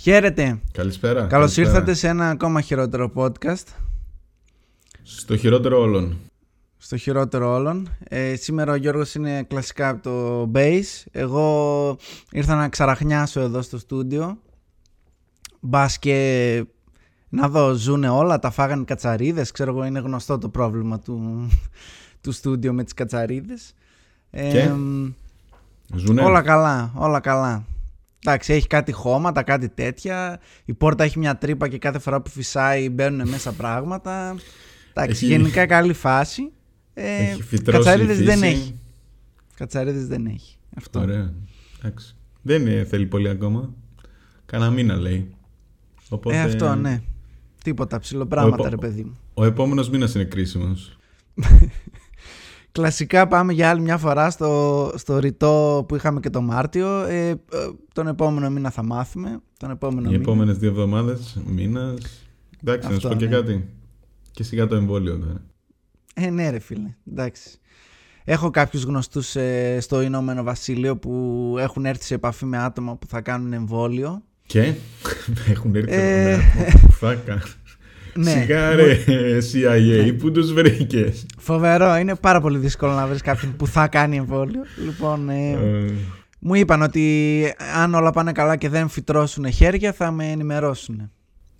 Χαίρετε. Καλησπέρα. Καλώς καλησπέρα. ήρθατε σε ένα ακόμα χειρότερο podcast. Στο χειρότερο όλων. Στο χειρότερο όλων. Ε, σήμερα ο Γιώργος είναι κλασικά από το Base. Εγώ ήρθα να ξαραχνιάσω εδώ στο στούντιο. Μπας και να δω, ζούνε όλα, τα φάγανε οι κατσαρίδες. Ξέρω εγώ, είναι γνωστό το πρόβλημα του, του στούντιο με τις κατσαρίδες. Ε, Και; Ζουνε. Όλα καλά, όλα καλά. Εντάξει, έχει κάτι χώματα, κάτι τέτοια. Η πόρτα έχει μια τρύπα και κάθε φορά που φυσάει μπαίνουν μέσα πράγματα. Εντάξει, Έχει- γενικά καλή φάση. Ε, Έχει φυτρώσει η κατσαρίδες δεν φύση. έχει. Κατσαρίδες δεν έχει. Αυτό. Ωραία. Εντάξει. Δεν ε, θέλει πολύ ακόμα. Κάνα μήνα λέει. Οπότε, Ε, αυτό, ναι. Τίποτα, ψηλοπράγματα, Ο- ρε παιδί μου. Ο επόμενος μήνας είναι κρίσιμος. Κλασικά πάμε για άλλη μια φορά στο, στο ρητό που είχαμε και το Μάρτιο. Ε, ε, τον επόμενο μήνα θα μάθουμε. Τον επόμενο Οι μήνα. επόμενες δύο εβδομάδες, μήνας. Εντάξει, να σου Αυτό, πω και ναι. κάτι. Και σιγά το εμβόλιο τώρα. Ε, ναι, ρε φίλε. Εντάξει. Έχω κάποιους γνωστούς ε, στο Ηνωμένο Βασίλειο που έχουν έρθει σε επαφή με άτομα που θα κάνουν εμβόλιο. Και; Έχουν έρθει Ε, εδώ πέρα. Που θα κάνω. Ναι. Σιγά ρε CIA, πού τους βρήκες; Φοβερό. Είναι πάρα πολύ δύσκολο να βρεις κάποιον που θα κάνει εμβόλιο. Λοιπόν, ε, μου είπαν ότι αν όλα πάνε καλά και δεν φυτρώσουν χέρια θα με ενημερώσουν.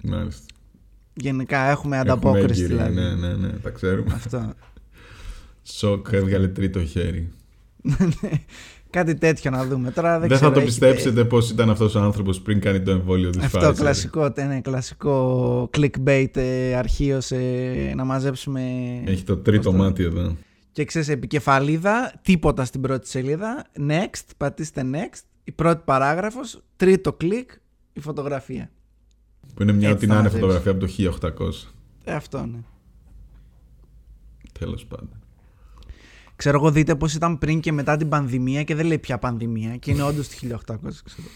Μάλιστα. Γενικά έχουμε Έχουμε ανταπόκριση έγκυри, δηλαδή. Ναι, ναι, ναι, τα ξέρουμε. Αυτό. Σοκ, έβγαλε τρίτο χέρι. Κάτι τέτοιο να δούμε. Τώρα δεν, Δεν, ξέρω, θα το έχει- πιστέψετε πώς ήταν αυτός ο άνθρωπος πριν κάνει το εμβόλιο της Αυτό κλασικό, τε- ναι, κλασικό clickbait ε, αρχείο σε, να μαζέψουμε Έχει το τρίτο Πώς το μάτι εδώ. και ξέρεις επικεφαλίδα, τίποτα στην πρώτη σελίδα, next, πατήστε next, η πρώτη παράγραφος, τρίτο κλικ, η φωτογραφία. Που είναι μια Έτσι ό,τι θα να είναι μαζέψει. φωτογραφία από το 1800. Ε, αυτό ναι. Τέλος πάντων. Ξέρω εγώ δείτε πως ήταν πριν και μετά την πανδημία και δεν λέει πια πανδημία και είναι όντως το 1800 ξέρω.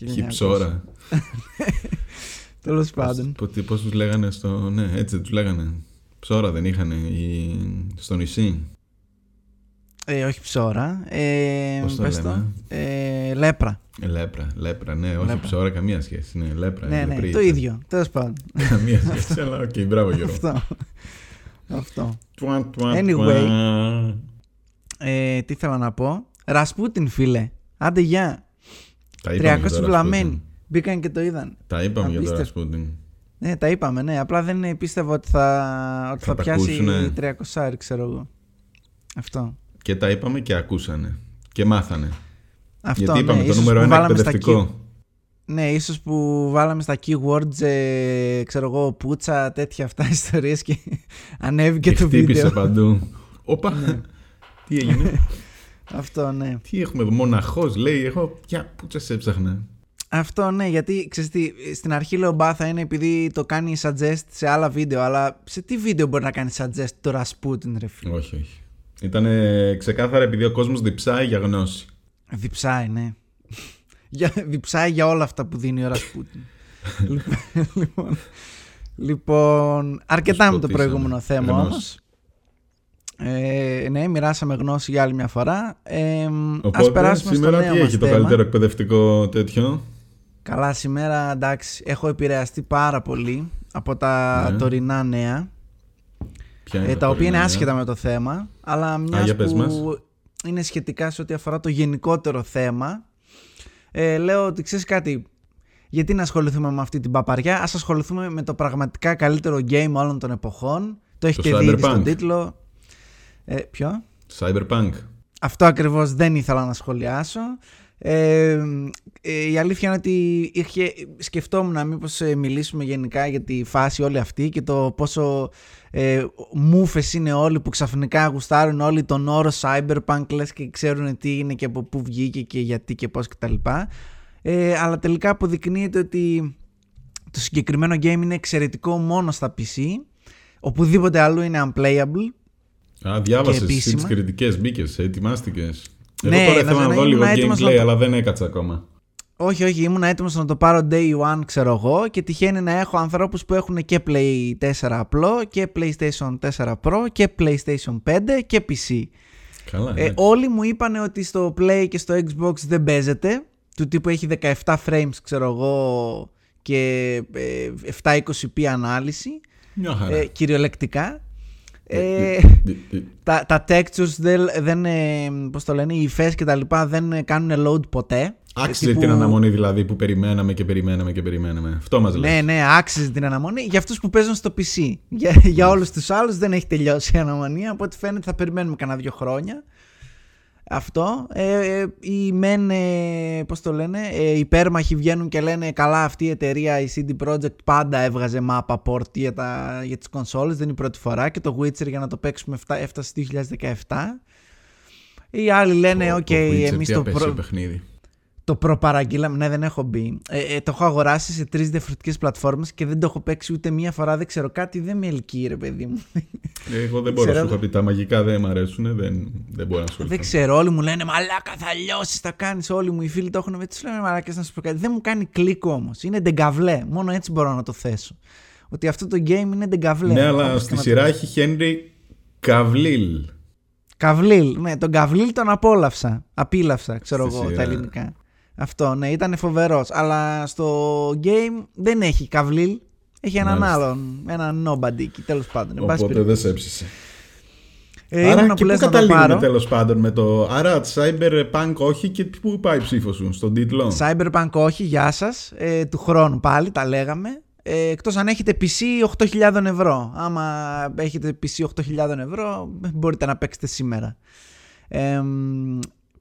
1900. Έχει ψώρα. Τέλος πάντων. Πώ τους λέγανε στο. Ναι, έτσι τους λέγανε. Ψώρα δεν είχαν οι... στο νησί; Ε, όχι ψώρα. Ε, Πώς το πες λέμε; Ε, λέπρα. Ε, λέπρα, λέπρα, ναι, όχι Λέπρα. ψώρα, καμία σχέση. Ναι, λέπρα. ναι, ναι, λεπροί το ήταν. ίδιο. Τέλος πάντων. Καμία σχέση, αλλά οκ, μπράβο Γιώργο. Αυτό. Αυτό. Τουαν, τουαν, Anyway. τουαν. Ε, τι θέλω να πω. Ρασπούτιν, φίλε. Άντε, γεια. Τα είπαμε 300 για το βλαμμένοι. Rasputin. Μπήκαν και το είδαν. Τα είπαμε για το Απίστευτο. Rasputin. Ναι, τα είπαμε, ναι. Απλά δεν πίστευα ότι θα, ότι Θα θα, τα πιάσει ακούσουνε. 300, ξέρω εγώ. Αυτό. Και τα είπαμε και ακούσανε. Και μάθανε. Αυτό Γιατί είπαμε ναι, το ίσως νούμερο που ένα βάλαμε στα εκπαιδευτικό. Ναι, ίσως που βάλαμε στα keywords, ε, ξέρω εγώ, πουτσα, τέτοια αυτά ιστορίες και ανέβηκε Και το χτύπησε βίντεο. παντού. Όπα. Τι έγινε; Αυτό, ναι. Τι έχουμε εδώ, μοναχός λέει. Εγώ πια πούτσα έψαχνα. Αυτό, ναι, γιατί ξέρεις τι, στην αρχή λέω μπα θα είναι επειδή το κάνει suggest σε άλλα βίντεο, αλλά σε τι βίντεο μπορεί να κάνει suggest το Rasputin, ρε φίλε; Όχι, όχι. Ήταν ξεκάθαρα επειδή ο κόσμος διψάει για γνώση. Διψάει, ναι. Για, διψάει για όλα αυτά που δίνει ο Ρασπούτιν. λοιπόν, λοιπόν, αρκετά με το Σκοτήσαμε. προηγούμενο θέμα Γνώση. όμως. Ε, ναι, μοιράσαμε γνώση για άλλη μια φορά. Ε, ας Οπότε περάσουμε σήμερα στο νέο τι μας έχει το θέμα. καλύτερο εκπαιδευτικό τέτοιο; Καλά, σήμερα εντάξει, έχω επηρεαστεί πάρα πολύ από τα Ναι. τωρινά νέα, Ποια ε, τα τα οποία είναι τωρινά, άσχετα με το θέμα, αλλά μιας για πες που μας. είναι σχετικά σε ό,τι αφορά το γενικότερο θέμα, ε, λέω ότι ξέρεις κάτι, γιατί να ασχοληθούμε με αυτή την παπαριά, ας ασχοληθούμε με το πραγματικά καλύτερο game όλων των εποχών, το έχετε δει ήδη στον Cyberpunk. τίτλο. Ε, ποιο; Cyberpunk. Αυτό ακριβώς δεν ήθελα να σχολιάσω. Ε, ε, η αλήθεια είναι ότι είχε, σκεφτόμουν μήπως ε, μιλήσουμε γενικά για τη φάση όλη αυτή και το πόσο ε, μούφες είναι όλοι που ξαφνικά γουστάρουν όλοι τον όρο cyberpunk λες και ξέρουν τι είναι και από πού βγήκε και γιατί και πώς κτλ. Ε, αλλά τελικά αποδεικνύεται ότι το συγκεκριμένο game είναι εξαιρετικό μόνο στα PC οπουδήποτε αλλού είναι unplayable Α, διάβασες τι επίσημα. κριτικέ, μπήκες, ετοιμάστηκε. Ναι, Εγώ τώρα να- ήθελα να να δω ήμουν λίγο έτοιμος gameplay, να το- αλλά δεν έκατσα ακόμα. Όχι, όχι, ήμουν έτοιμος να το πάρω day one, ξέρω εγώ, και τυχαίνει να έχω ανθρώπους που έχουν και Play 4 απλό και PlayStation 4 Pro και PlayStation 5 και PC. Καλά, Ε, εντάξει. όλοι μου είπαν ότι στο Play και στο Xbox δεν παίζεται του τύπου έχει 17 frames ξέρω εγώ και 720p ανάλυση Μια χαρά. ε, κυριολεκτικά Ε, ε, ε, ε, τα, τα textures δεν, δεν ε, πώς το λένε, οι υφές και τα λοιπά δεν ε, κάνουν load ποτέ. Άξιζε Ε, τύπου- την αναμονή δηλαδή που περιμέναμε και περιμέναμε και περιμέναμε. Αυτό μας λέει. Ναι, ναι, άξιζε την αναμονή για αυτούς που παίζουν στο PC. Για, για όλους τους άλλους δεν έχει τελειώσει η αναμονή, από ό,τι φαίνεται θα περιμένουμε κανένα δύο χρόνια. Αυτό. Ε, ε, οι μεν, ε, πώς το λένε, ε, οι υπέρμαχοι βγαίνουν και λένε καλά αυτή η εταιρεία, η CD Projekt πάντα έβγαζε μάπα port για, τα, για τις κονσόλες, δεν είναι η πρώτη φορά και το Witcher για να το παίξουμε φτά- έφτασε 2017. Οι άλλοι λένε, οκ, εμείς το, προ- προ... παιχνίδι. Το προπαραγγείλαμε. Ναι, δεν έχω μπει. Ε, ε, το έχω αγοράσει σε τρεις διαφορετικές πλατφόρμες και δεν το έχω παίξει ούτε μία φορά. Δεν ξέρω κάτι, δεν με ελκύει, ρε παιδί μου. Εγώ δεν μπορώ να Ξέρω- σου έχω πει τα μαγικά δεν μου αρέσουν. Δεν, δεν μπορώ να σου δεν ξέρω, όλοι μου λένε Μαλάκα, θα λιώσεις, θα κάνεις. Όλοι μου οι φίλοι το έχουν πει. Τους λένε Μαλάκα, να σου πω κάτι. Δεν μου κάνει κλικ όμως. Είναι ντεγκαβλέ. Μόνο έτσι μπορώ να το θέσω. Ότι αυτό το game είναι ντεγκαβλέ. Ναι, αλλά Όπως και στη να το- σειρά έχει Χένρι Καβλίλ. Καβλίλ. Ναι, τον Καβλίλ τον απόλαυσα. Απίλαυσα, ξέρω Στη εγώ, τα σειρά. ελληνικά. Αυτό, ναι, ήταν φοβερός. Αλλά στο game δεν έχει Καβλίλ. Έχει έναν Μάλιστα. άλλον. Έναν nobody εκεί, τέλος πάντων. Εν πάση Οπότε περιπτώσει. δεν σε έψησε. Ε, Άρα ήμουνα και που πού λες να το καταλήγουμε πάρω. τέλος πάντων με το. Άρα Cyberpunk όχι και πού πάει η ψήφος σου, στον τίτλο; Cyberpunk όχι, γεια σας. Ε, του χρόνου πάλι, τα λέγαμε. Ε, εκτός αν έχετε PC 8.000 ευρώ. Άμα έχετε PC 8.000 ευρώ, μπορείτε να παίξετε σήμερα. Ε, μ,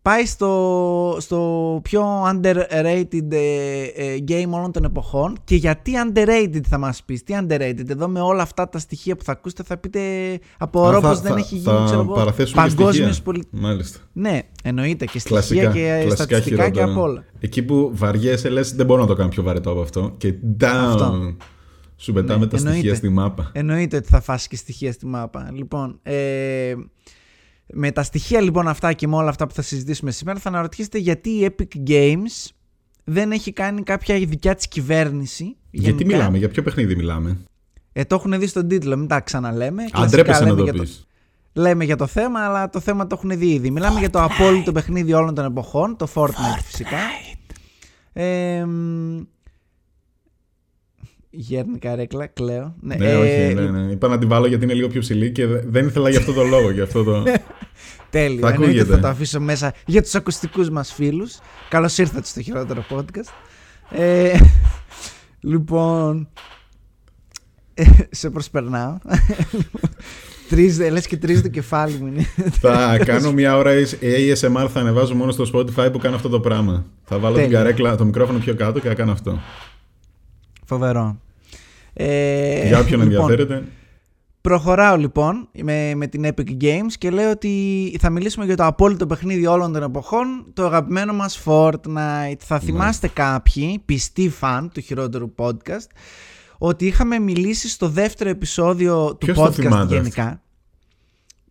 πάει στο, στο πιο underrated ε, ε, game όλων των εποχών και γιατί underrated θα μας πεις, τι underrated; Εδώ με όλα αυτά τα στοιχεία που θα ακούσετε θα πείτε απορώ Α, θα- πως δεν θα- έχει θα γίνει ξέρω εγώ, παραθέσουμε και παγκόσμιος στοιχεία. πολι... Μάλιστα. Ναι, εννοείται και στοιχεία Κλασικά, και κλασικά στατιστικά και χειρότερα. από όλα. Εκεί που βαριέσαι λες, δεν μπορώ να το κάνω πιο βαρετό από αυτό. Και down. Αυτό. Σου πετάμε Ναι, τα στοιχεία εννοείται. στη μάπα. Εννοείται ότι θα φάσει και στοιχεία στη μάπα. Λοιπόν, ε, με τα στοιχεία λοιπόν αυτά και με όλα αυτά που θα συζητήσουμε σήμερα θα αναρωτιέστε γιατί η Epic Games δεν έχει κάνει κάποια δικιά της κυβέρνηση. Γιατί γενικά. μιλάμε, για ποιο παιχνίδι μιλάμε; Ε, το έχουν δει στον τίτλο, μην τα ξαναλέμε. Αν Κλασικά τρέπεσαι να λέμε το για πεις. Λέμε για το θέμα, αλλά το θέμα το έχουν δει ήδη. Μιλάμε για το απόλυτο παιχνίδι όλων των εποχών, το Fortnite, φυσικά. Ε, μ, Γέρνη καρέκλα, κλαίω. Ναι, ε, όχι, ναι, ναι. Είπα να την βάλω γιατί είναι λίγο πιο ψηλή και δε- δεν ήθελα για αυτό το λόγο. Γι' αυτό το... Τέλειο. Θα Εννοείται ακούγεται. θα το αφήσω μέσα για τους ακουστικούς μας φίλους. Καλώς ήρθατε στο χειρότερο podcast. Ε, λοιπόν, ε, σε προσπερνάω. Τρίζε, λες και τρίζει το κεφάλι μου. είναι. θα κάνω μια ώρα ASMR, θα ανεβάζω μόνο στο Spotify που κάνω αυτό το πράγμα. Θα βάλω την Τέλεια. καρέκλα, το μικρόφωνο πιο κάτω και θα κάνω αυτό. Φοβερό. Ε, Για όποιον λοιπόν, ενδιαφέρεται. Προχωράω λοιπόν με, με την Epic Games και λέω ότι θα μιλήσουμε για το απόλυτο παιχνίδι όλων των εποχών, το αγαπημένο μας Fortnite. Θα θυμάστε κάποιοι, πιστοί φαν του χειρότερου podcast, ότι είχαμε μιλήσει στο δεύτερο επεισόδιο του Ποιος το podcast θυμάται γενικά.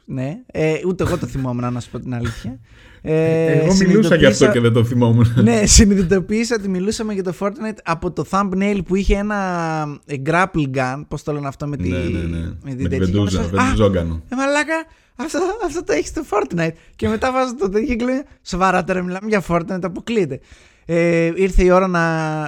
Ναι, ε, ούτε εγώ το θυμόμουν να σου πω την αλήθεια. Ε, Εγώ μιλούσα γι' αυτό συνειδητοποίησα- και δεν το θυμόμουν. ναι, συνειδητοποίησα ότι μιλούσαμε για το Fortnite από το thumbnail που είχε ένα ε, grapple gun. Πώς το λένε αυτό με τη. ναι, ναι, ναι. Με Με την τη τέτοια. βεντούζα, Και μετά, βεντουζόγκανο. Ε, μαλάκα, αυτό, αυτό το έχεις στο Fortnite. Και μετά βάζω το τέτοιο και λέω Σοβαρά τώρα μιλάμε για Fortnite, αποκλείεται. Ε, ήρθε η ώρα να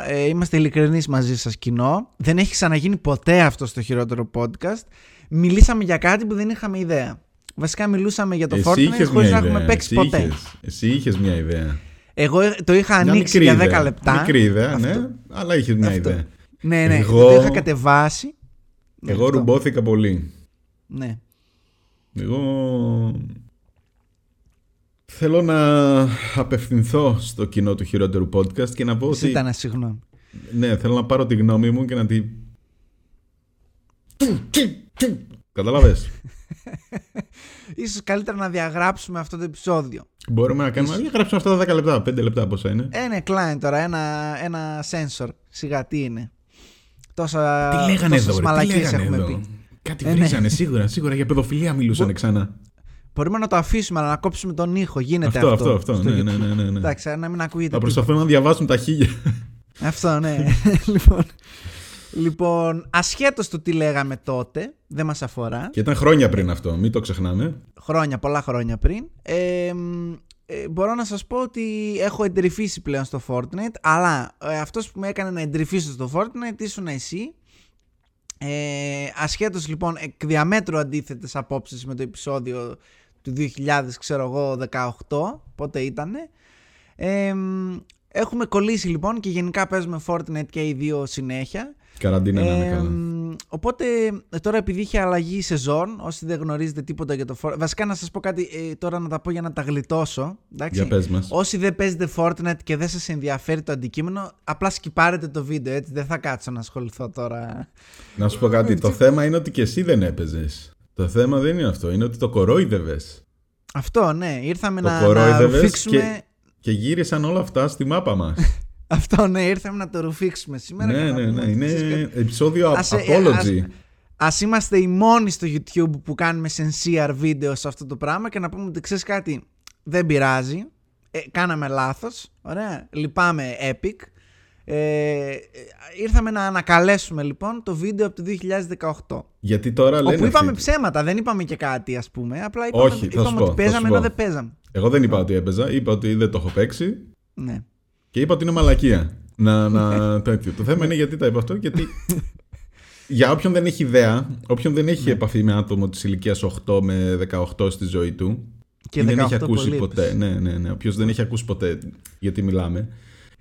ε, είμαστε ειλικρινείς μαζί σας, κοινό. Δεν έχει ξαναγίνει ποτέ αυτό στο χειρότερο podcast. Μιλήσαμε για κάτι που δεν είχαμε ιδέα. Βασικά μιλούσαμε για το Εσύ Fortnite είχες χωρίς μια να έχουμε ιδέα. παίξει Εσύ ποτέ. είχες- Εσύ είχες μια ιδέα. Εγώ το είχα Μια ανοίξει μικρή για 10 ιδέα. λεπτά. Μικρή ιδέα, Αυτό. ναι, αλλά είχες μια Αυτό. ιδέα. Ναι, ναι, Εγώ- το είχα κατεβάσει. Ναι, Εγώ αυτό. ρουμπόθηκα πολύ. Ναι. Εγώ θέλω να απευθυνθώ στο κοινό του χειρότερου podcast και να πω ότι Ζητά ένα συγγνώμη. ναι, θέλω να πάρω τη γνώμη μου και να τη... Κατάλαβες. Ίσως καλύτερα να διαγράψουμε αυτό το επεισόδιο. Μπορούμε να κάνουμε... Για γράψουμε αυτά τα 10 λεπτά, 5 λεπτά πόσα είναι. Ε, ναι, κλάιν τώρα, ένα, ένα sensor. Σιγά τι είναι. Τόσα, τι λέγανε τόσες εδώ, ρε, τι μαλακίες λέγανε έχουμε εδώ; πει. Κάτι Ε, ναι. βρίζανε σίγουρα, σίγουρα για παιδοφιλία μιλούσαν ξανά. Μπορούμε να το αφήσουμε, αλλά να κόψουμε τον ήχο. Γίνεται Αυτό, αυτό. αυτό, αυτό. στο Ναι, YouTube. ναι, ναι, ναι, ναι. Εντάξει, να μην ακούγεται. Θα τίποτα. προσπαθούν να διαβάσουν τα χίλια. Αυτό, ναι. λοιπόν, λοιπόν ασχέτως του τι λέγαμε τότε, δεν μας αφορά. Και ήταν χρόνια πριν αυτό, μην το ξεχνάμε. χρόνια, πολλά χρόνια πριν. Ε, μ, ε, μπορώ να σας πω ότι έχω εντρυφήσει πλέον στο Fortnite αλλά ε, αυτός που με έκανε να εντρυφήσω στο Fortnite ήσουν εσύ ε, ασχέτως λοιπόν εκ διαμέτρου αντίθετες απόψεις με το επεισόδιο του 2018 πότε ήτανε ε, έχουμε κολλήσει λοιπόν και γενικά παίζουμε Fortnite και οι δύο συνέχεια Καραντίνα να είναι καλά. Οπότε ε, τώρα επειδή είχε αλλαγή σεζόν, όσοι δεν γνωρίζετε τίποτα για το Fortnite. Βασικά να σας πω κάτι ε, τώρα να τα πω για να τα γλιτώσω. Εντάξει; Για πες μας. Όσοι δεν παίζετε Fortnite και δεν σας ενδιαφέρει το αντικείμενο, απλά σκυπάρετε το βίντεο έτσι. Δεν θα κάτσω να ασχοληθώ τώρα. Να σου πω κάτι. το θέμα είναι ότι και εσύ δεν έπαιζες. Το θέμα δεν είναι αυτό. Είναι ότι το κορόιδευες. Αυτό, ναι. Ήρθαμε Το να, να κορόιδευες ρουφήξουμε. και, και γύρισαν όλα αυτά στη μάπα μας. Αυτό, ναι. Ήρθαμε να το ρουφήξουμε σήμερα. και ναι, να ναι, πούμε ναι. ότι ξέρεις Είναι κάτι. επεισόδιο Ας, ε, apology. Α είμαστε οι μόνοι στο YouTube που κάνουμε sincere βίντεο σε αυτό το πράγμα και να πούμε ότι ξέρεις κάτι, δεν πειράζει. Ε, κάναμε λάθος. Ωραία. Λυπάμαι Epic. Ε, ε, ήρθαμε να ανακαλέσουμε λοιπόν το βίντεο από το 2018. Γιατί τώρα λένε. Όπου είπαμε αυτοί- ψέματα, δεν είπαμε και κάτι, ας πούμε. Απλά είπαμε, Όχι, θα σου είπαμε πω, ότι θα παίζαμε σου ενώ πω. δεν παίζαμε. Εγώ δεν είπα ότι έπαιζα. Είπα ότι δεν το έχω παίξει. Ναι. Και είπα ότι είναι μαλακία. Να, να τέτοιο. Το θέμα είναι γιατί τα είπα αυτό. Γιατί για όποιον δεν έχει ιδέα, όποιον δεν Ναι. έχει επαφή με άτομο της ηλικίας 8 με 18 στη ζωή του. Και ή δεν έχει 18 ακούσει πολύ ποτέ. επίσης. Ναι, ναι, ναι. Όποιος δεν έχει ακούσει ποτέ γιατί μιλάμε.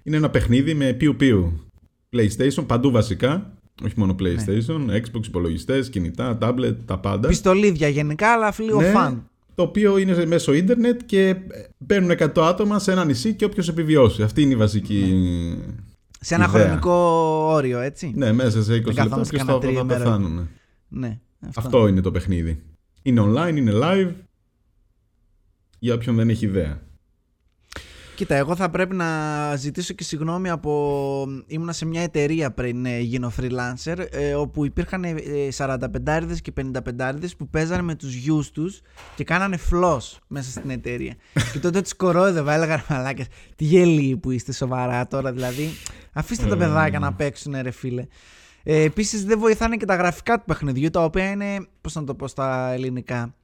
Είναι ένα παιχνίδι με πιου-πιου. PlayStation, παντού βασικά. Όχι μόνο Ναι. PlayStation, Xbox, υπολογιστές, κινητά, tablet, τα πάντα. Πιστολίδια γενικά, αλλά λίγο Ναι, φαν. Το οποίο είναι μέσω ίντερνετ και μπαίνουν 100 άτομα σε ένα νησί και όποιος επιβιώσει. Αυτή είναι η βασική. Σε ένα ιδέα. χρονικό όριο, έτσι. Ναι, μέσα σε 20 λεπτά καθόμαστε ποιος κανένα θα, θα τριήμερο. πεθάνουν. Ναι. Αυτό είναι το παιχνίδι. Είναι online, είναι live. Για όποιον δεν έχει ιδέα. Κοίτα, εγώ θα πρέπει να ζητήσω και συγγνώμη από... Ήμουνα σε μια εταιρεία πριν ε, γίνω freelancer ε, όπου υπήρχαν ε, 45 και 55 που παίζανε με τους γιους τους και κάνανε φλός μέσα στην εταιρεία. και τότε τους κορόιδευα, έλεγα «Ρε μαλάκες, τι γελοί που είστε σοβαρά τώρα δηλαδή. Αφήστε τα Ε. παιδάκια να παίξουν ρε φίλε. Ε, επίσης δεν βοηθάνε και τα γραφικά του παιχνιδιού τα οποία είναι, πώς να το πω στα ελληνικά,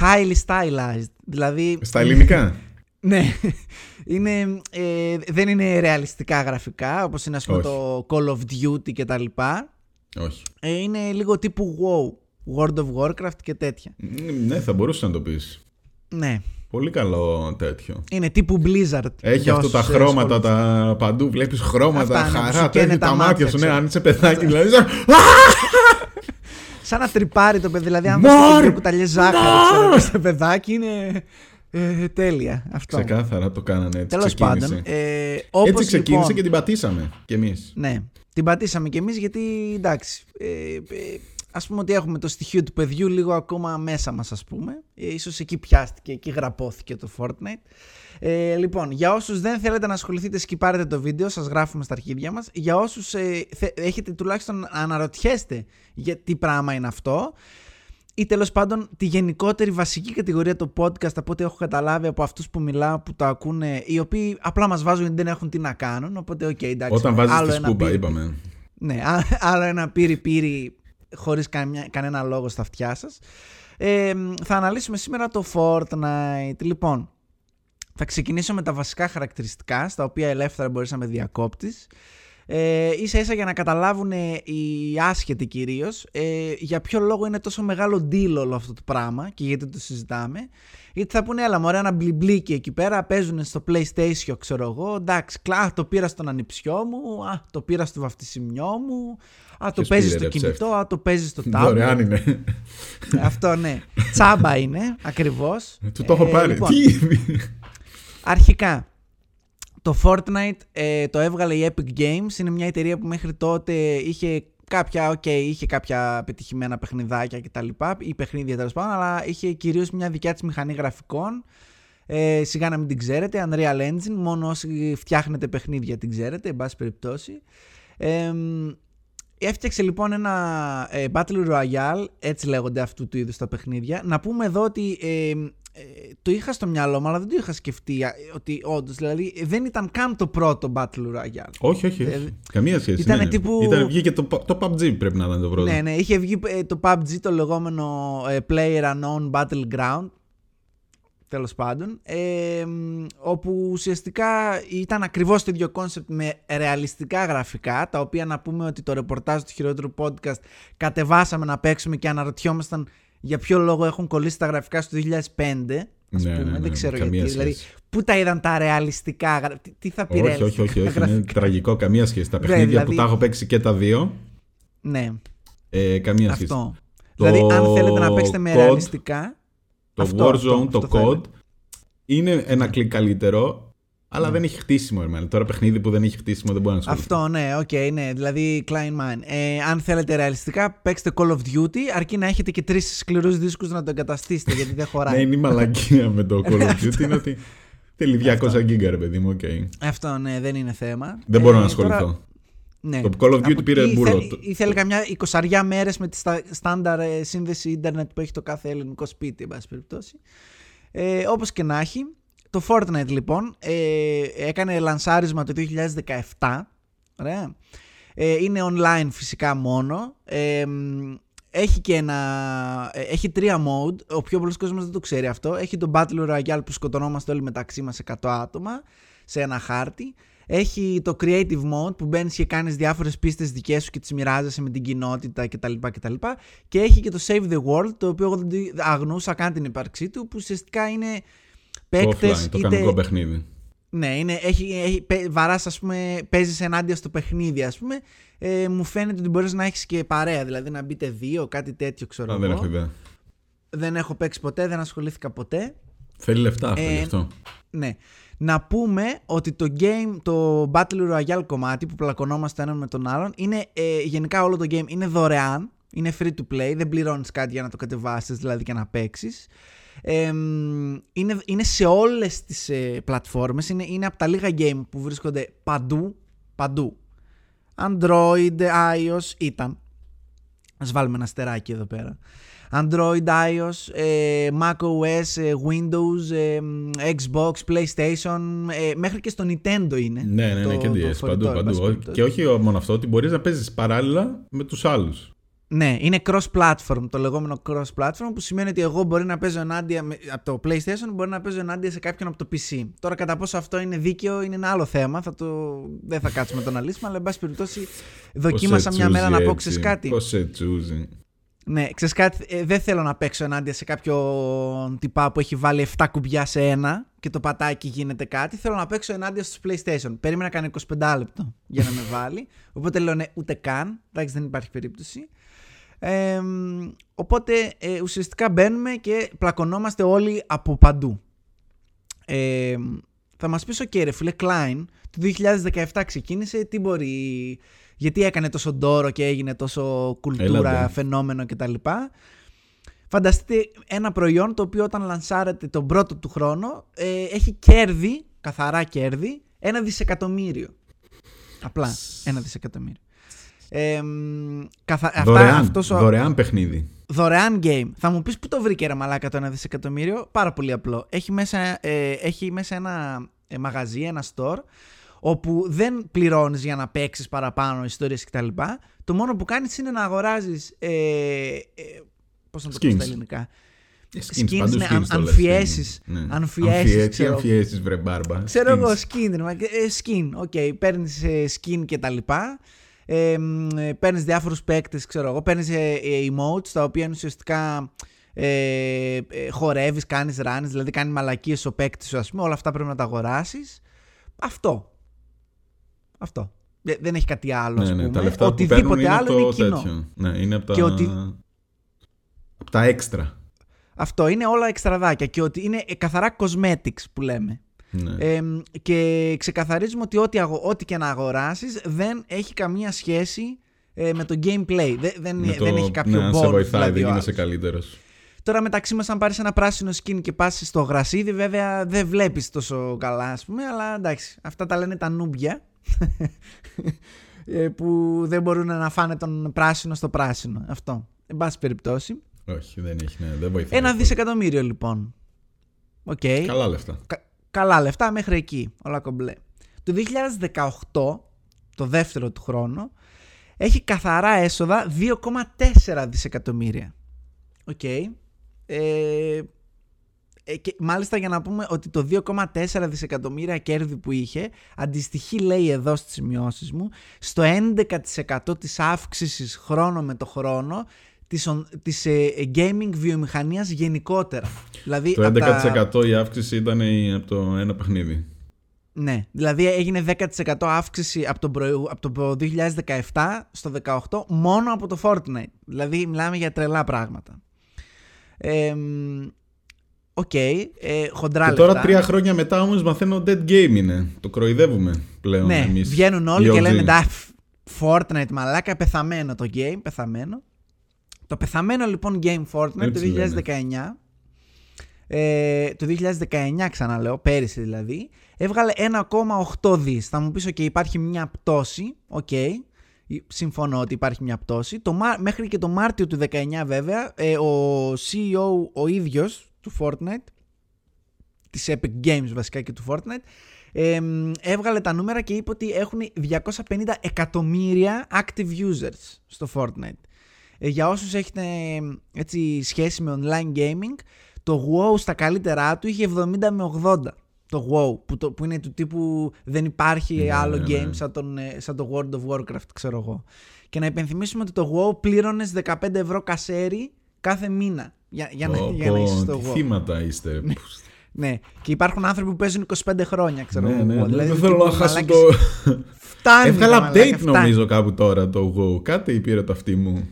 highly stylized. Δηλαδή Στα ελληνικά; ναι, είναι, ε, δεν είναι ρεαλιστικά γραφικά όπως είναι ας πούμε Όχι. το Call of Duty και τα λοιπά. Όχι. Ε, είναι λίγο τύπου WoW, World of Warcraft και τέτοια. Μ, Ναι, θα μπορούσε να το πεις. Ναι, Πολύ καλό τέτοιο. είναι τύπου Blizzard. Έχει για αυτό τα όσους, ε, χρώματα ασχολούνται. τα παντού. Βλέπεις χρώματα, Αυτά, ναι, που χαρά, σου καίνε τέτοια, τα τα μάτια, μάτια σου. Ναι, ξέρω. αν είσαι παιδάκι, δηλαδή. σαν- Σαν να τρυπάρει το παιδί, δηλαδή αν Μωρ! δεις δύο κουταλιές ζάχαρη ξέρω, στο παιδάκι είναι ε, τέλεια αυτό. Ξεκάθαρα το κάνανε έτσι. Τέλος ξεκίνησε. πάντων, ε, όπως Έτσι ξεκίνησε λοιπόν, και την πατήσαμε κι εμείς. Ναι, την πατήσαμε κι εμείς γιατί εντάξει, ε, ε, ας πούμε ότι έχουμε το στοιχείο του παιδιού λίγο ακόμα μέσα μας ας πούμε. Ε, ίσως εκεί πιάστηκε, εκεί γραπώθηκε το Fortnite. Ε, λοιπόν, για όσους δεν θέλετε να ασχοληθείτε σκυπάρετε το βίντεο, σας γράφουμε στα αρχίδια μας. Για όσους ε, θε- έχετε τουλάχιστον να αναρωτιέστε για τι πράγμα είναι αυτό, ή τέλος πάντων τη γενικότερη βασική κατηγορία του podcast από ό,τι έχω καταλάβει από αυτούς που μιλάω, που το ακούνε, οι οποίοι απλά μας βάζουν γιατί δεν έχουν τι να κάνουν. Οπότε, οκ, εντάξει. Όταν βάζεις άλλο τη ένα σκούπα, πίρι- είπαμε. Ναι, α- άλλο ένα πίρι πίρι χωρίς κανένα λόγο στα αυτιά σας. Ε, θα αναλύσουμε σήμερα το Fortnite. Λοιπόν, θα ξεκινήσω με τα βασικά χαρακτηριστικά, στα οποία ελεύθερα μπορείς να με διακόπτεις. Ε, ίσα ίσα για να καταλάβουν οι άσχετοι κυρίως ε, για ποιο λόγο είναι τόσο μεγάλο deal όλο αυτό το πράγμα και γιατί το συζητάμε. Γιατί θα πούνε, έλα μωρέ ένα μπλιμπλίκι εκεί πέρα, παίζουν στο PlayStation, ξέρω εγώ. Εντάξει, κλά, το πήρα στον ανιψιό μου, α, το πήρα στο βαφτισιμιό μου, α, το Ποιος παίζει πήρε, στο ρε, κινητό, ψεύτη. α, το παίζει στο tablet. Δωρεάν είναι. Αυτό ναι. Τσάμπα είναι, ακριβώς. Του το έχω Ε, πάρει. λοιπόν, Τι; Αρχικά, το Fortnite ε, το έβγαλε η Epic Games. Είναι μια εταιρεία που μέχρι τότε είχε κάποια, okay, είχε κάποια πετυχημένα παιχνιδάκια κτλ. ή παιχνίδια τέλος πάντων, αλλά είχε κυρίως μια δικιά της μηχανή γραφικών. Ε, σιγά να μην την ξέρετε, Unreal Engine. Μόνο όσοι φτιάχνετε παιχνίδια την ξέρετε, εν πάση περιπτώσει. Ε, Έφτιαξε λοιπόν ένα ε, Battle Royale, έτσι λέγονται αυτού του είδους τα παιχνίδια. Να πούμε εδώ ότι ε, ε, το είχα στο μυαλό μου, αλλά δεν το είχα σκεφτεί α, ότι όντως, δηλαδή δεν ήταν καν το πρώτο Battle Royale. Όχι, όχι. Ε, όχι. Καμία σχέση. ήτανε ναι. τύπου- Ήταν, βγήκε το, το PUBG πρέπει να ήταν το πρώτο. Ναι, ναι, είχε βγει ε, το PUBG, το λεγόμενο ε, Player Unknown Battleground. Τέλος πάντων, ε, όπου ουσιαστικά ήταν ακριβώς το ίδιο κόνσεπτ με ρεαλιστικά γραφικά, τα οποία να πούμε ότι το ρεπορτάζ του χειρότερου podcast κατεβάσαμε να παίξουμε και αναρωτιόμασταν για ποιο λόγο έχουν κολλήσει τα γραφικά στο 2005. Ας Ναι, πούμε, ναι, ναι, δεν ξέρω καμία γιατί. σχέση. Δηλαδή, πού τα είδαν τα ρεαλιστικά γρα- τι, τι θα πει Όχι, ρεαλιστικά όχι, όχι, όχι. Είναι γραφικά; τραγικό. Καμία σχέση. Τα Ναι, παιχνίδια δηλαδή- που τα έχω παίξει και τα δύο, Ναι, ε, καμία σχέση. αυτό. Το Δηλαδή, αν θέλετε να παίξετε με COD, ρεαλιστικά. Το αυτό, Warzone, αυτό, το αυτό θα COD, έλεγα. είναι ένα κλικ καλύτερο, αλλά Ναι. δεν έχει χτίσιμο. Εμένα. Τώρα παιχνίδι που δεν έχει χτίσιμο δεν μπορεί να ασχοληθεί. Αυτό, ναι, οκ, ναι. Δηλαδή, κλάιν μάιν. Ε, αν θέλετε ρεαλιστικά, παίξτε Call of Duty, αρκεί να έχετε και τρεις σκληρούς δίσκους να το εγκαταστήσετε, γιατί δεν Ναι, χωράει. είναι η μαλακία με το Call of Duty είναι ότι θέλει 200 γίγκα, ρε παιδί μου, οκ. Αυτό, ναι, δεν είναι θέμα. Δεν μπορώ Ε, να ασχοληθώ. τώρα- ναι. Το Call of Duty Από πήρε εκεί μπουρλο. ήθελε- Ήθελε καμιά εικοσαριά μέρες με τη στα- στάνταρ ε, σύνδεση ίντερνετ που έχει το κάθε ελληνικό σπίτι, εν πάση περιπτώσει. Ε, Όπως και να έχει, το Fortnite λοιπόν ε, έκανε λανσάρισμα το 2017. Ωραία. Ε, είναι online φυσικά μόνο. Ε, μ, έχει και ένα. ε, Έχει τρία mode. Ο πιο πολλοί κόσμος δεν το ξέρει αυτό. Έχει το Battle Royale που σκοτωνόμαστε όλοι μεταξύ μας 100 άτομα σε ένα χάρτη. Έχει το Creative Mode που μπαίνεις και κάνεις διάφορες πίστες δικές σου και τις μοιράζεσαι με την κοινότητα κτλ. κτλ. Και έχει και το Save the World το οποίο εγώ δεν το αγνούσα καν την ύπαρξή του που ουσιαστικά είναι Το παίκτες offline, το είτε- κανονικό παιχνίδι. ναι, είναι, έχει, έχει, παι- βαράς ας πούμε, παίζεις ενάντια στο παιχνίδι ας πούμε, ε, μου φαίνεται ότι μπορείς να έχεις και παρέα, δηλαδή να μπείτε δύο, κάτι τέτοιο ξέρω Α, δεν εγώ. έχω ιδέα. Δεν έχω παίξει ποτέ, δεν ασχολήθηκα ποτέ. Θέλει λεφτά αυτό Ε, γι' αυτό. Ναι. Να πούμε ότι το game, το Battle Royale κομμάτι που πλακωνόμαστε έναν με τον άλλον, είναι ε, γενικά όλο το game είναι δωρεάν, είναι free to play, δεν πληρώνεις κάτι για να το κατεβάσεις δηλαδή και να παίξεις. Ε, μ, είναι, είναι σε όλες τις ε, πλατφόρμες, είναι, είναι από τα λίγα game που βρίσκονται παντού, παντού. Android, iOS, ήταν. Ας βάλουμε ένα στεράκι εδώ πέρα. Android, iOS, ε, macOS, ε, Windows, ε, μ, Xbox, PlayStation, ε, μέχρι και στο Nintendo είναι. Ναι, ναι, το- ναι, και το DS, φορητό, παντού, εν πάση παντού. περιπτώσει. Και όχι μόνο αυτό, ότι μπορείς να παίζεις παράλληλα με τους άλλους. Ναι, είναι cross-platform, το λεγόμενο cross-platform, που σημαίνει ότι εγώ μπορεί να παίζω ενάντια με- από το PlayStation, μπορεί να παίζω ενάντια σε κάποιον από το PC. Τώρα, κατά πόσο αυτό είναι δίκαιο, είναι ένα άλλο θέμα. Θα το... Δεν θα κάτσουμε να το αναλύσουμε, αλλά εν πάση περιπτώσει δοκίμασα μια μέρα να πω, ξέρει κάτι. Πώς σε τσούζει. Ναι, ξέρεις κάτι, ε, δεν θέλω να παίξω ενάντια σε κάποιον τυπά που έχει βάλει 7 κουμπιά σε ένα και το πατάει και γίνεται κάτι. Θέλω να παίξω ενάντια στους PlayStation. Περίμενα κάνει 25 λεπτό για να με βάλει. Οπότε λέω ναι, ούτε καν. Εντάξει, δεν υπάρχει περίπτωση. Ε, μ, οπότε ε, ουσιαστικά μπαίνουμε και πλακωνόμαστε όλοι από παντού. Ε, θα μας πεις, ok ρε φίλε, Klein, το 2017 ξεκίνησε, τι μπορεί, γιατί έκανε τόσο ντόρο και έγινε τόσο κουλτούρα, Έλατε. φαινόμενο κτλ. Φανταστείτε ένα προϊόν το οποίο όταν λανσάρεται τον πρώτο του χρόνο ε, έχει κέρδη, καθαρά κέρδη, ένα δισεκατομμύριο. Απλά ένα δισεκατομμύριο. Ε, μ, καθα... αυτά- Δωρεάν, αυτός ο- δωρεάν παιχνίδι. Δωρεάν game. Θα μου πεις πού το βρήκε ρε μαλάκα το ένα δισεκατομμύριο; Πάρα πολύ απλό. Έχει μέσα, ε, έχει μέσα ένα ε, μαγαζί, ένα store, όπου δεν πληρώνεις για να παίξεις παραπάνω ιστορίες κτλ. Το μόνο που κάνεις είναι να αγοράζεις... Ε, ε, πώς να το πω στα Skins. ελληνικά. Skins, Skins, παντού ναι, skins αν- το λες, αμφιέσεις. ναι. Αμφιέσεις, Αμφιέ- τι ξέρω. αμφιέσεις, βρε μπάρμπα. Ξέρω Skins. εγώ, skin. ρε μαλάκα. Ε, skin, OK. Παίρνεις ε, skin και τα λοιπά. Ε, μ, ε, παίρνεις διάφορους παίκτες, ξέρω εγώ. Παίρνεις ε, ε, emotes, τα οποία είναι ουσιαστικά ε, ε, χορεύεις, κάνεις runs, δηλαδή κάνει μαλακίες ο παίκτης σου, ας πούμε. Όλα αυτά πρέπει να τα αγοράσεις. Αυτό. Αυτό. Ε, δεν έχει κάτι άλλο, ας Ναι, πούμε. ναι, τα λεφτά που Οτιδήποτε παίρνουν είναι άλλο το είναι κοινό. τέτοιο. Ναι, είναι από τα... Και ότι- από τα έξτρα. Αυτό είναι όλα εξτραδάκια και ότι είναι ε, καθαρά cosmetics που λέμε. Ναι. Ε, και ξεκαθαρίζουμε ότι ό,τι, αγο- ό,τι και να αγοράσεις δεν έχει καμία σχέση ε, με το gameplay. Δεν, δεν, Με το- δεν έχει κάποιο ναι, αν σε bond, βοηθάει, δηλαδή, δεν ο γίνεσαι άλλος. καλύτερος. Τώρα μεταξύ μας αν πάρεις ένα πράσινο skin και πας στο γρασίδι βέβαια δεν βλέπεις τόσο καλά ας πούμε αλλά εντάξει αυτά τα λένε τα νούμπια ε, που δεν μπορούν να φάνε τον πράσινο στο πράσινο. Αυτό. Εν πάση περιπτώσει. Όχι, δεν έχει, ναι, δεν βοηθάει. Ένα δισεκατομμύριο λοιπόν. Οκ. Καλά λεφτά. Κα- καλά λεφτά μέχρι εκεί, όλα κομπλέ. Το 2018, το δεύτερο του χρόνο, έχει καθαρά έσοδα 2,4 δισεκατομμύρια. Οκ. Ε, ε, και μάλιστα για να πούμε ότι το 2,4 δισεκατομμύρια κέρδη που είχε αντιστοιχεί λέει εδώ στις σημειώσεις μου στο 11% της αύξησης χρόνο με το χρόνο της, της ε, gaming βιομηχανίας γενικότερα. Δηλαδή, το 11% η αύξηση ήταν από το ένα παιχνίδι. Ναι, δηλαδή έγινε 10% αύξηση από το, από το 2017 στο 2018 μόνο από το Fortnite. Δηλαδή μιλάμε για τρελά πράγματα. Ε, οκέι, okay, ε, χοντρά Και τώρα τρία χρόνια μετά όμως μαθαίνω dead game είναι. Το κροϊδεύουμε πλέον ναι, εμείς. βγαίνουν όλοι και λένε τα Fortnite μαλάκα, πεθαμένο το game, πεθαμένο. Το πεθαμένο λοιπόν game Fortnite το 2019, ε, το 2019 ξαναλέω, πέρυσι δηλαδή, έβγαλε 1,8 δις. Θα μου πεις, ok, υπάρχει μια πτώση, okay, okay, συμφωνώ ότι υπάρχει μια πτώση. Το, μέχρι και το Μάρτιο του 19 βέβαια, ε, ο CEO ο ίδιος του Fortnite, της Epic Games βασικά και του Fortnite, ε, έβγαλε τα νούμερα και είπε ότι έχουν 250 εκατομμύρια active users στο Fortnite. Ε, για όσους έχετε έτσι, σχέση με online gaming, το WoW στα καλύτερά του είχε 70 με 80. Το WoW που, το, που είναι του τύπου δεν υπάρχει ναι, άλλο ναι, game ναι. Σαν, τον, ε, σαν το World of Warcraft ξέρω εγώ. Και να υπενθυμίσουμε ότι το WoW πλήρωνες 15 ευρώ κασέρι κάθε μήνα για, για, να, για να είσαι στο WoW. Θύματα είστε. ναι, και υπάρχουν άνθρωποι που παίζουν 25 χρόνια, ξέρω ναι, ναι, δηλαδή, δεν θέλω να χάσω το. Φτάνει. Έβγαλα update νομίζω κάπου τώρα το WoW. Κάτι πήρε το αυτή μου.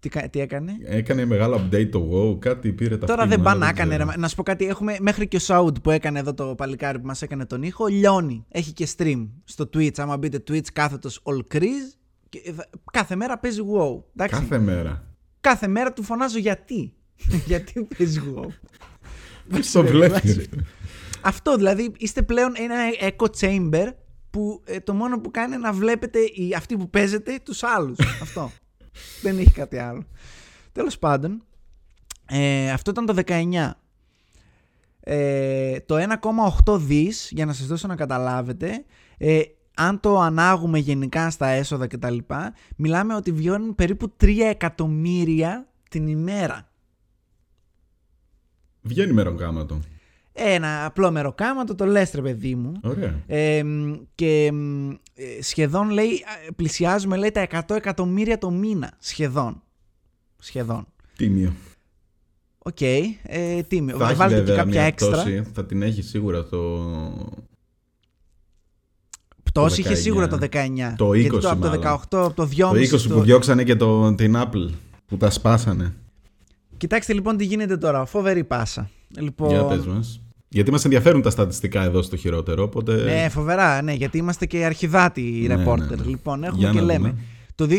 Τι, τι έκανε; Έκανε μεγάλο update το WoW, κάτι πήρε τα Τώρα δεν πάνε να έκανε. Ρε, να σου πω κάτι, έχουμε μέχρι και ο Σαούντ που έκανε εδώ το παλικάρι που μας έκανε τον ήχο, λιώνει. Έχει και stream στο Twitch. Άμα μπείτε Twitch κάθετος All Crease, κάθε μέρα παίζει WoW. Εντάξει. Κάθε μέρα. Κάθε μέρα του φωνάζω γιατί; γιατί παίζει WoW. το βλέπεις. Αυτό δηλαδή είστε πλέον ένα echo chamber που ε, το μόνο που κάνει είναι να βλέπετε οι, αυτοί που παίζετε τους άλλους. Αυτό. Δεν έχει κάτι άλλο. Τέλος πάντων, ε, αυτό ήταν το 19. Ε, το 1,8 δις, για να σας δώσω να καταλάβετε, ε, αν το ανάγουμε γενικά στα έσοδα κτλ, μιλάμε ότι βιώνουν περίπου 3 εκατομμύρια την ημέρα. Βγαίνει μεροκάματο. Ένα απλό μεροκάματο, το λες ρε παιδί μου. Ωραία. Ε, και ε, σχεδόν λέει, πλησιάζουμε λέει τα 100 εκατομμύρια το μήνα. Σχεδόν. Σχεδόν. Τίμιο. Okay, okay, ε, τίμιο. Θα Βάλτε και κάποια έξτρα. Πτώση, θα την έχει σίγουρα το... Πτώση είχε σίγουρα το 19. Το 20 το, από το 18, από το 2,5. Το 20 που διώξανε και το, την Apple, που τα σπάσανε. Κοιτάξτε λοιπόν τι γίνεται τώρα. Φοβερή πάσα. Λοιπόν, Για πες μας. Γιατί μας ενδιαφέρουν τα στατιστικά εδώ στο χειρότερο. Οπότε... Ναι, φοβερά, ναι, γιατί είμαστε και αρχιδάτοι ναι, ρεπόρτερ. Ναι, ναι. Λοιπόν, έχουμε και λέμε. Το 2020,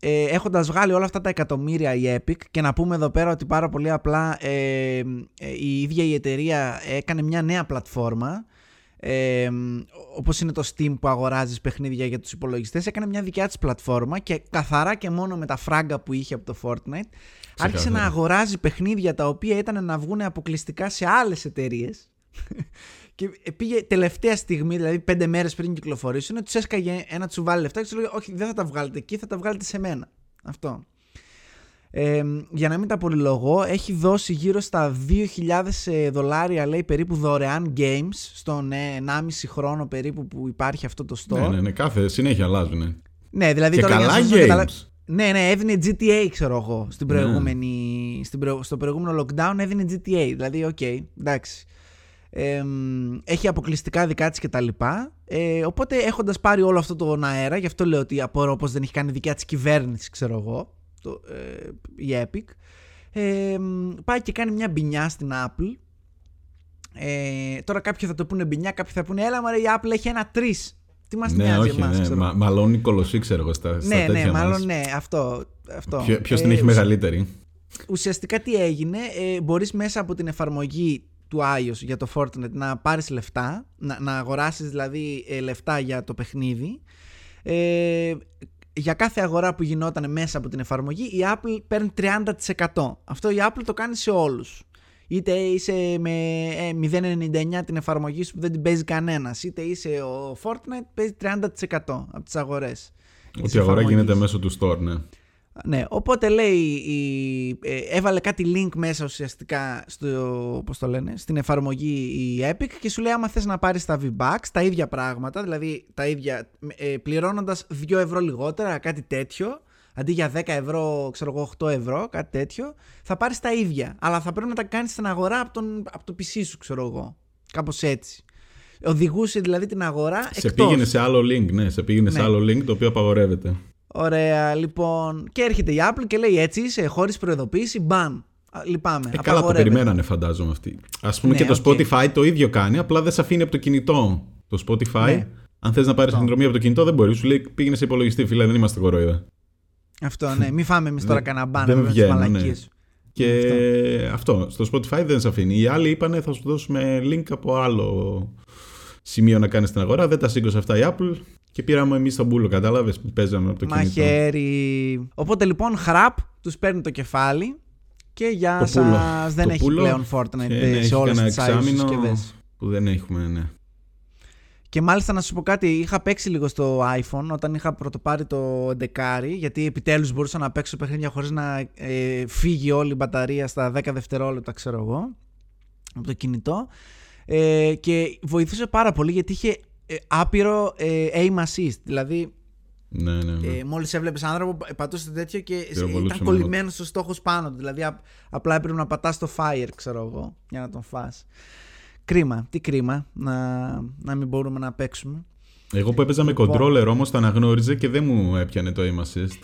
ε, έχοντας βγάλει όλα αυτά τα εκατομμύρια η Epic, και να πούμε εδώ πέρα ότι πάρα πολύ απλά ε, ε, η ίδια η εταιρεία έκανε μια νέα πλατφόρμα. Ε, όπως είναι το Steam που αγοράζεις παιχνίδια για τους υπολογιστές έκανε μια δικιά της πλατφόρμα και καθαρά και μόνο με τα φράγκα που είχε από το Fortnite άρχισε να αγοράζει παιχνίδια τα οποία ήταν να βγουν αποκλειστικά σε άλλες εταιρείες. και πήγε τελευταία στιγμή, δηλαδή πέντε μέρες πριν κυκλοφορήσουν, τους έσκαγε ένα τσουβάλι λεφτά και τους λέει: Όχι, δεν θα τα βγάλετε εκεί, θα τα βγάλετε σε μένα. Αυτό. Ε, για να μην τα πολυλογώ, έχει δώσει γύρω στα 2.000 ε, δολάρια λέει περίπου δωρεάν games στον 1,5 χρόνο περίπου που υπάρχει αυτό το store. Ναι, ναι, ναι κάθε συνέχεια αλλάζουν. Ναι, δηλαδή και τώρα καλά games. Ναι, ναι, έδινε GTA, ξέρω εγώ, στην ναι. προηγούμενη, στην στο προηγούμενο lockdown έδινε GTA. Δηλαδή, okay, okay, εντάξει. Ε, έχει αποκλειστικά δικά της κτλ. Ε, οπότε έχοντας πάρει όλο αυτό το αέρα, γι' αυτό λέω ότι απορώ πως δεν έχει κάνει δικιά της κυβέρνηση, ξέρω εγώ, το, ε, η Epic. Ε, πάει και κάνει μια μπινιά στην Apple. Ε, τώρα κάποιοι θα το πούνε μπινιά, κάποιοι θα πούνε έλα μωρέ η Apple έχει ένα 3 τι μα ναι, νοιάζει όχι, εμάς, ναι. Μα, μαλώνει κολοσσή, ξέρω εγώ, στα, ναι, ναι, μάλλον ναι, αυτό. αυτό. Ποιο την έχει ε, μεγαλύτερη; Ουσιαστικά τι έγινε, ε, μπορείς μέσα από την εφαρμογή του iOS για το Fortnite να πάρεις λεφτά, να, να αγοράσεις δηλαδή ε, λεφτά για το παιχνίδι. Ε, για κάθε αγορά που γινόταν μέσα από την εφαρμογή η Apple παίρνει 30%. Αυτό η Apple το κάνει σε όλους είτε είσαι με 0,99 ε, την εφαρμογή σου που δεν την παίζει κανένας, είτε είσαι ο Fortnite, παίζει 30% από τις αγορές. Ότι η αγορά γίνεται μέσω του store, ναι. Ναι, οπότε λέει, η, ε, έβαλε κάτι link μέσα ουσιαστικά στο, πώς το λένε, στην εφαρμογή η Epic και σου λέει άμα θες να πάρεις τα V-Bucks, τα ίδια πράγματα, δηλαδή τα ίδια, ε, πληρώνοντας 2 ευρώ λιγότερα, κάτι τέτοιο, αντί για 10 ευρώ, ξέρω εγώ 8 ευρώ, κάτι τέτοιο, θα πάρεις τα ίδια, αλλά θα πρέπει να τα κάνεις στην αγορά από, τον, από το PC σου, ξέρω εγώ, κάπως έτσι. Οδηγούσε δηλαδή την αγορά Σε εκτός. πήγαινε σε άλλο link, ναι, σε πήγαινε σε Ναι. άλλο link το οποίο απαγορεύεται. Ωραία, λοιπόν. Και έρχεται η Apple και λέει έτσι είσαι, χωρίς προειδοποίηση, μπαμ. Α, Λυπάμαι. Ε, καλά το απαγορεύεται. περιμένανε φαντάζομαι αυτοί. Ας πούμε Ναι, και το ok. Spotify το ίδιο κάνει, απλά δεν σε αφήνει από το κινητό. Το Spotify, Ναι. αν θες να πάρεις Αυτό. συνδρομή από το κινητό δεν μπορεί. Σου λέει πήγαινε σε υπολογιστή, φίλε, δεν είμαστε κοροϊδά. Αυτό, ναι. Μην φάμε εμείς τώρα Δεν- κανένα μπαν. δεν με τις βγαίνουν, ναι. μαλακίες. Και αυτό. στο Spotify δεν σε αφήνει. Οι άλλοι είπανε θα σου δώσουμε link από άλλο σημείο να κάνεις την αγορά. Δεν τα σήκωσε αυτά η Apple και πήραμε εμείς τον μπούλο, κατάλαβες που παίζαμε από το κινητό. Μαχαίρι. Οπότε λοιπόν, χραπ, τους παίρνει το κεφάλι και για Το σας πουλο. δεν Το έχει πουλο πλέον Fortnite Και ε, ναι, έχει σε όλες κανένα τις άλλες εξάμηνο συσκευές. Που δεν έχουμε, ναι. Και μάλιστα να σου πω κάτι, είχα παίξει λίγο στο iPhone όταν είχα πρωτοπάρει το 11 γιατί επιτέλους μπορούσα να παίξω παιχνίδια χωρίς να ε, φύγει όλη η μπαταρία στα 10 δευτερόλεπτα ξέρω εγώ από το κινητό ε, και βοηθούσε πάρα πολύ γιατί είχε ε, άπειρο ε, aim assist δηλαδή Ναι, ναι, ναι. ε, μόλις έβλεπες άνθρωπο ε, πατούσε το τέτοιο και σε- Πυροβολούσε ήταν μόνο. κολλημένος ο στόχος πάνω του δηλαδή απ- απλά έπρεπε να πατάς το fire ξέρω εγώ για να τον φας Κρίμα, τι κρίμα να, να μην μπορούμε να παίξουμε. Εγώ που έπαιζα με Λοιπόν. controller όμως το αναγνώριζε και δεν μου έπιανε το aim assist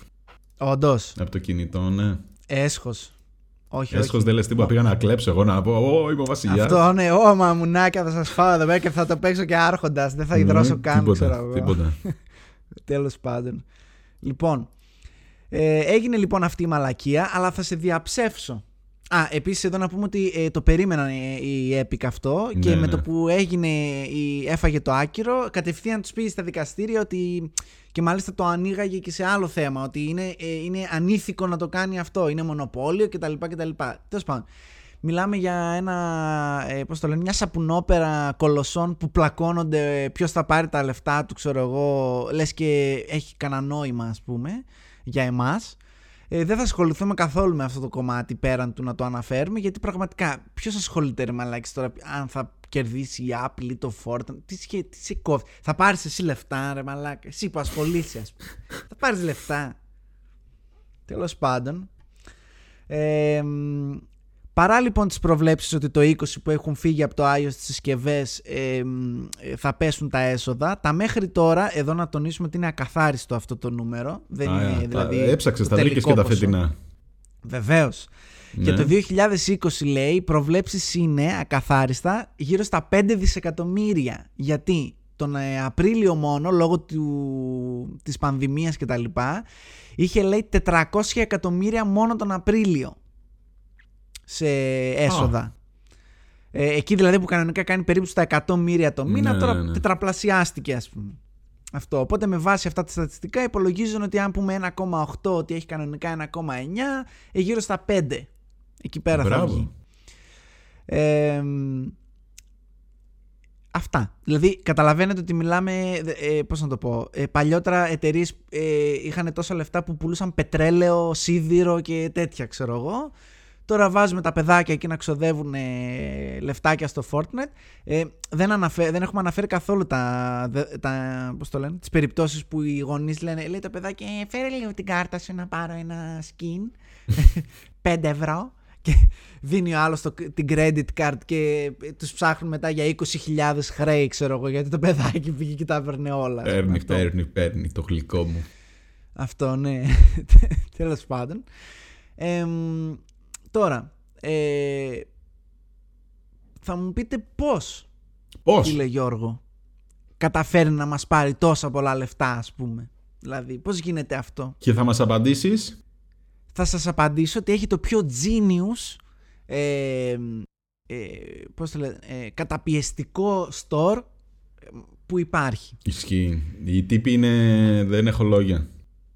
Όντως. από το κινητό, ναι. Έσχος. Όχι, Έσχος όχι. δεν λες τίποτα, πήγα να κλέψω εγώ να πω «Ω, είμαι ο βασιλιάς». Αυτό ναι, ω μαμουνάκια θα σας φάω εδώ πέρα και θα το παίξω και άρχοντας. Δεν θα Μμμ, υδρώσω καν, τίποτα, ξέρω εγώ. Τίποτα. Τέλος πάντων. Λοιπόν, ε, έγινε λοιπόν αυτή η μαλακία, αλλά θα σε διαψεύσω. Α, επίσης εδώ να πούμε ότι ε, το περίμεναν ε, η Epic αυτό και Ναι, με ναι. το που έγινε, η, έφαγε το άκυρο, κατευθείαν τους πήγε στα δικαστήρια ότι και μάλιστα το ανοίγαγε και σε άλλο θέμα, ότι είναι, ε, είναι ανήθικο να το κάνει αυτό, είναι μονοπόλιο κτλ. κτλ. Τέλος πάντων, μιλάμε για ένα, ε, πώς το λένε, μια σαπουνόπερα κολοσσών που πλακώνονται ποιος θα πάρει τα λεφτά του, ξέρω εγώ, λες και έχει κανένα νόημα ας πούμε για εμάς. Ε, δεν θα ασχοληθούμε καθόλου με αυτό το κομμάτι πέραν του να το αναφέρουμε γιατί πραγματικά ποιος ασχολείται ρε μαλάκης τώρα αν θα κερδίσει η Apple ή το Fortnite τι, σχε, τι σε κόβει. Θα πάρεις εσύ λεφτά ρε μαλάκα εσύ που ασχολείσαι ας πούμε. Θα πάρεις λεφτά. Τέλος πάντων ε, μ, παρά λοιπόν τις προβλέψεις ότι το 20 που έχουν φύγει από το iOS τις συσκευές ε, μ, ε, θα πέσουν τα έσοδα τα μέχρι τώρα εδώ να τονίσουμε ότι είναι ακαθάριστο αυτό το νούμερο δεν Α, είναι τα- δηλαδή Έψαξες, το τα βρήκες τελικό και τα ποσό. φετινά. Βεβαίως. Ναι. Και το 2020 λέει οι προβλέψεις είναι ακαθάριστα γύρω στα 5 δισεκατομμύρια. Γιατί τον ε, Απρίλιο μόνο λόγω του, της πανδημίας και τα λοιπά είχε λέει 400 εκατομμύρια μόνο τον Απρίλιο σε έσοδα. Ε, εκεί δηλαδή που κανονικά κάνει περίπου στα 100 μοίρια το μήνα, Ναι, τώρα ναι, ναι. τετραπλασιάστηκε ας πούμε. Αυτό. Οπότε με βάση αυτά τα στατιστικά υπολογίζουν ότι αν πούμε 1,8 ότι έχει κανονικά 1,9 ε, γύρω στα 5. Εκεί πέρα θα Μπράβο. βγει. Ε, μ, αυτά. Δηλαδή καταλαβαίνετε ότι μιλάμε, ε, πώς να το πω, ε, παλιότερα εταιρείες ε, είχαν τόσα λεφτά που πουλούσαν πετρέλαιο, σίδηρο και τέτοια ξέρω εγώ. Τώρα βάζουμε τα παιδάκια εκεί να ξοδεύουν ε, λεφτάκια στο Fortnite. Ε, δεν, αναφέ, δεν έχουμε αναφέρει καθόλου τα, δε- τα, πώς το λένε, τις περιπτώσεις που οι γονείς λένε λέει το παιδάκι ε, φέρε λίγο την κάρτα σου να πάρω ένα skin 5 ευρώ και δίνει ο άλλος το, την credit card και τους ψάχνουν μετά για 20.000 χρέη ξέρω εγώ γιατί το παιδάκι πήγε και τα έπαιρνε όλα. ας πούμε, Παίρνει, αυτό. παίρνει, παίρνει το γλυκό μου. Αυτό ναι. Τέλος πάντων. Ε, μ, τώρα, ε, θα μου πείτε πώς, Πώς; φίλε Γιώργο, καταφέρει να μας πάρει τόσα πολλά λεφτά, ας πούμε. Δηλαδή, πώς γίνεται αυτό; Και θα μας απαντήσεις; Θα σας απαντήσω ότι έχει το πιο genius, ε, ε, πώς το λένε, ε, καταπιεστικό store ε, που υπάρχει. Ισχύει. Οι τύποι είναι... δεν έχω λόγια.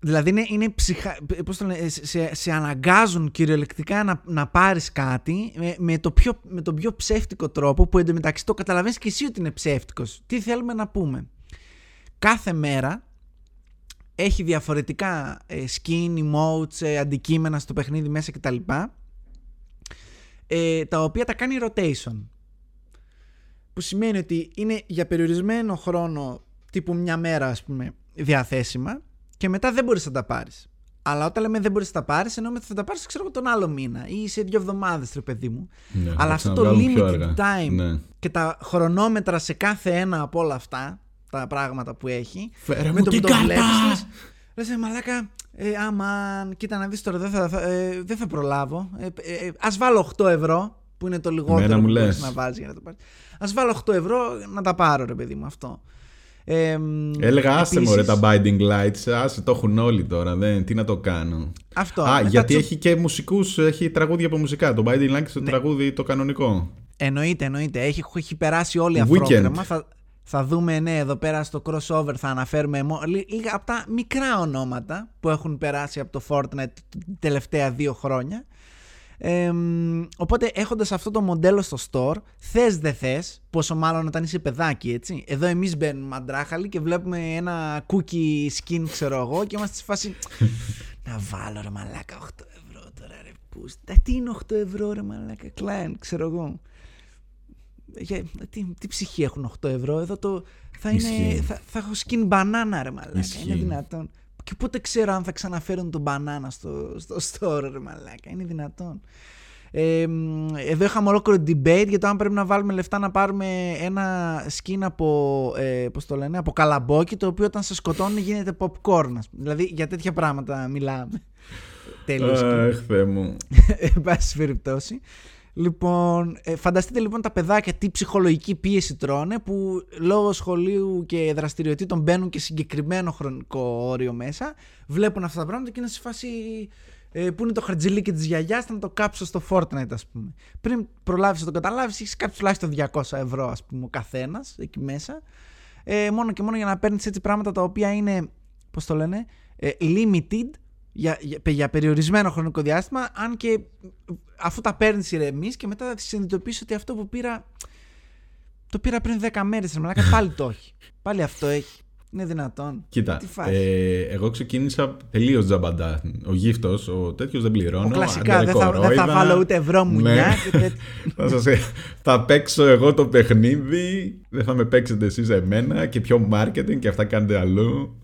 Δηλαδή είναι, είναι ψυχα... πώς το λένε, σε, σε, σε αναγκάζουν κυριολεκτικά να, να πάρεις κάτι με, με, το πιο, με τον πιο ψεύτικο τρόπο που εντωμεταξύ το καταλαβαίνεις και εσύ ότι είναι ψεύτικος. Τι θέλουμε να πούμε; Κάθε μέρα έχει διαφορετικά ε, skin, emotes, ε, αντικείμενα στο παιχνίδι μέσα κτλ. Ε, τα οποία τα κάνει rotation. Που σημαίνει ότι είναι για περιορισμένο χρόνο, τύπου μια μέρα ας πούμε, διαθέσιμα και μετά δεν μπορείς να τα πάρεις. Αλλά όταν λέμε δεν μπορείς να τα πάρεις, εννοούμε ότι θα τα πάρεις, ξέρω τον άλλο μήνα ή σε δύο εβδομάδες, ρε παιδί μου. Ναι, Αλλά θα αυτό το ξαναβγάλουν πιο limited αργά. time Ναι. και τα χρονόμετρα σε κάθε ένα από όλα αυτά τα πράγματα που έχει. Φέρε με μου το την που το βλέπεις, κάρτα! λες, λες, ε, μαλάκα, ε, άμα, κοίτα να δεις τώρα, δεν θα, θα- ε, δεν θα προλάβω. Ε, ε, ε, ας βάλω 8 ευρώ, που είναι το λιγότερο Εμένα μου που μπορείς λες. να βάζεις για να το πάρεις. Ας βάλω 8 ευρώ να τα πάρω, ρε παιδί μου, αυτό. Ε, μ, Έλεγα άσε επίσης- μωρέ τα binding lights, άσε το έχουν όλοι τώρα, δεν, τι να το κάνω. Αυτό. Α, Μετά γιατί τσου- έχει και μουσικούς, έχει τραγούδια από μουσικά. Το binding lights το Ναι. τραγούδι το κανονικό. Εννοείται, εννοείται. Έχει, έχει περάσει όλη Weekend. αφρόγραμμα. Θα, θα δούμε, ναι, εδώ πέρα στο crossover θα αναφέρουμε μο- λί- λίγα από τα μικρά ονόματα που έχουν περάσει από το Fortnite τα τελευταία δύο χρόνια. Ε, μ, οπότε έχοντας αυτό το μοντέλο στο store, θες δεν θες, πόσο μάλλον όταν είσαι παιδάκι έτσι. Εδώ εμείς μπαίνουμε αντράχαλοι και βλέπουμε ένα cookie skin ξέρω εγώ και είμαστε σε φάση να βάλω ρε μαλάκα 8 ευρώ τώρα ρε πούς. Τα τι είναι 8 ευρώ ρε μαλάκα client ξέρω εγώ. Για, τι, τι ψυχή έχουν 8 ευρώ; Εδώ το θα, είναι, Ισχύει. θα, θα έχω skin μπανάνα ρε μαλάκα Ισχύει. είναι δυνατόν και πότε ξέρω αν θα ξαναφέρουν τον μπανάνα στο, στο store ρε μαλάκα είναι δυνατόν ε, μ, εδώ είχαμε ολόκληρο debate για το αν πρέπει να βάλουμε λεφτά να πάρουμε ένα skin από, ε, πώς το λένε, από καλαμπόκι το οποίο όταν σε σκοτώνει γίνεται popcorn. ας πούμε. Δηλαδή για τέτοια πράγματα μιλάμε. Τέλος. Αχ, Θεέ μου. Εν πάση περιπτώσει. Λοιπόν, ε, φανταστείτε λοιπόν τα παιδάκια τι ψυχολογική πίεση τρώνε που λόγω σχολείου και δραστηριοτήτων μπαίνουν και συγκεκριμένο χρονικό όριο μέσα, βλέπουν αυτά τα πράγματα και είναι σε φάση ε, που είναι το χαρτζιλίκι της γιαγιάς θα να το κάψω στο Fortnite ας πούμε. Πριν προλάβεις να το καταλάβεις έχεις κάψει τουλάχιστον 200 ευρώ ας πούμε ο καθένας εκεί μέσα ε, μόνο και μόνο για να παίρνεις έτσι πράγματα τα οποία είναι, πώς το λένε, ε, limited για, για, για περιορισμένο χρονικό διάστημα, αν και αφού τα παίρνεις ηρεμείς και μετά θα συνειδητοποιήσεις ότι αυτό που πήρα. Το πήρα πριν 10 μέρες, ρε μαλάκα, πάλι το έχει. Πάλι αυτό έχει. Είναι δυνατόν. Κοίτα, Τι φάση. ε, εγώ ξεκίνησα τελείως τζαμπαντά. Ο γύφτος, ο τέτοιος δεν πληρώνω. Ο κλασικά, άντε, δεν θα, δεν θα κορόιδα. βάλω ούτε ευρώ μου Ναι. και τέτοια. θα, σας, θα παίξω εγώ το παιχνίδι, δεν θα με παίξετε εσείς εμένα και πιο marketing και αυτά κάνετε αλλού.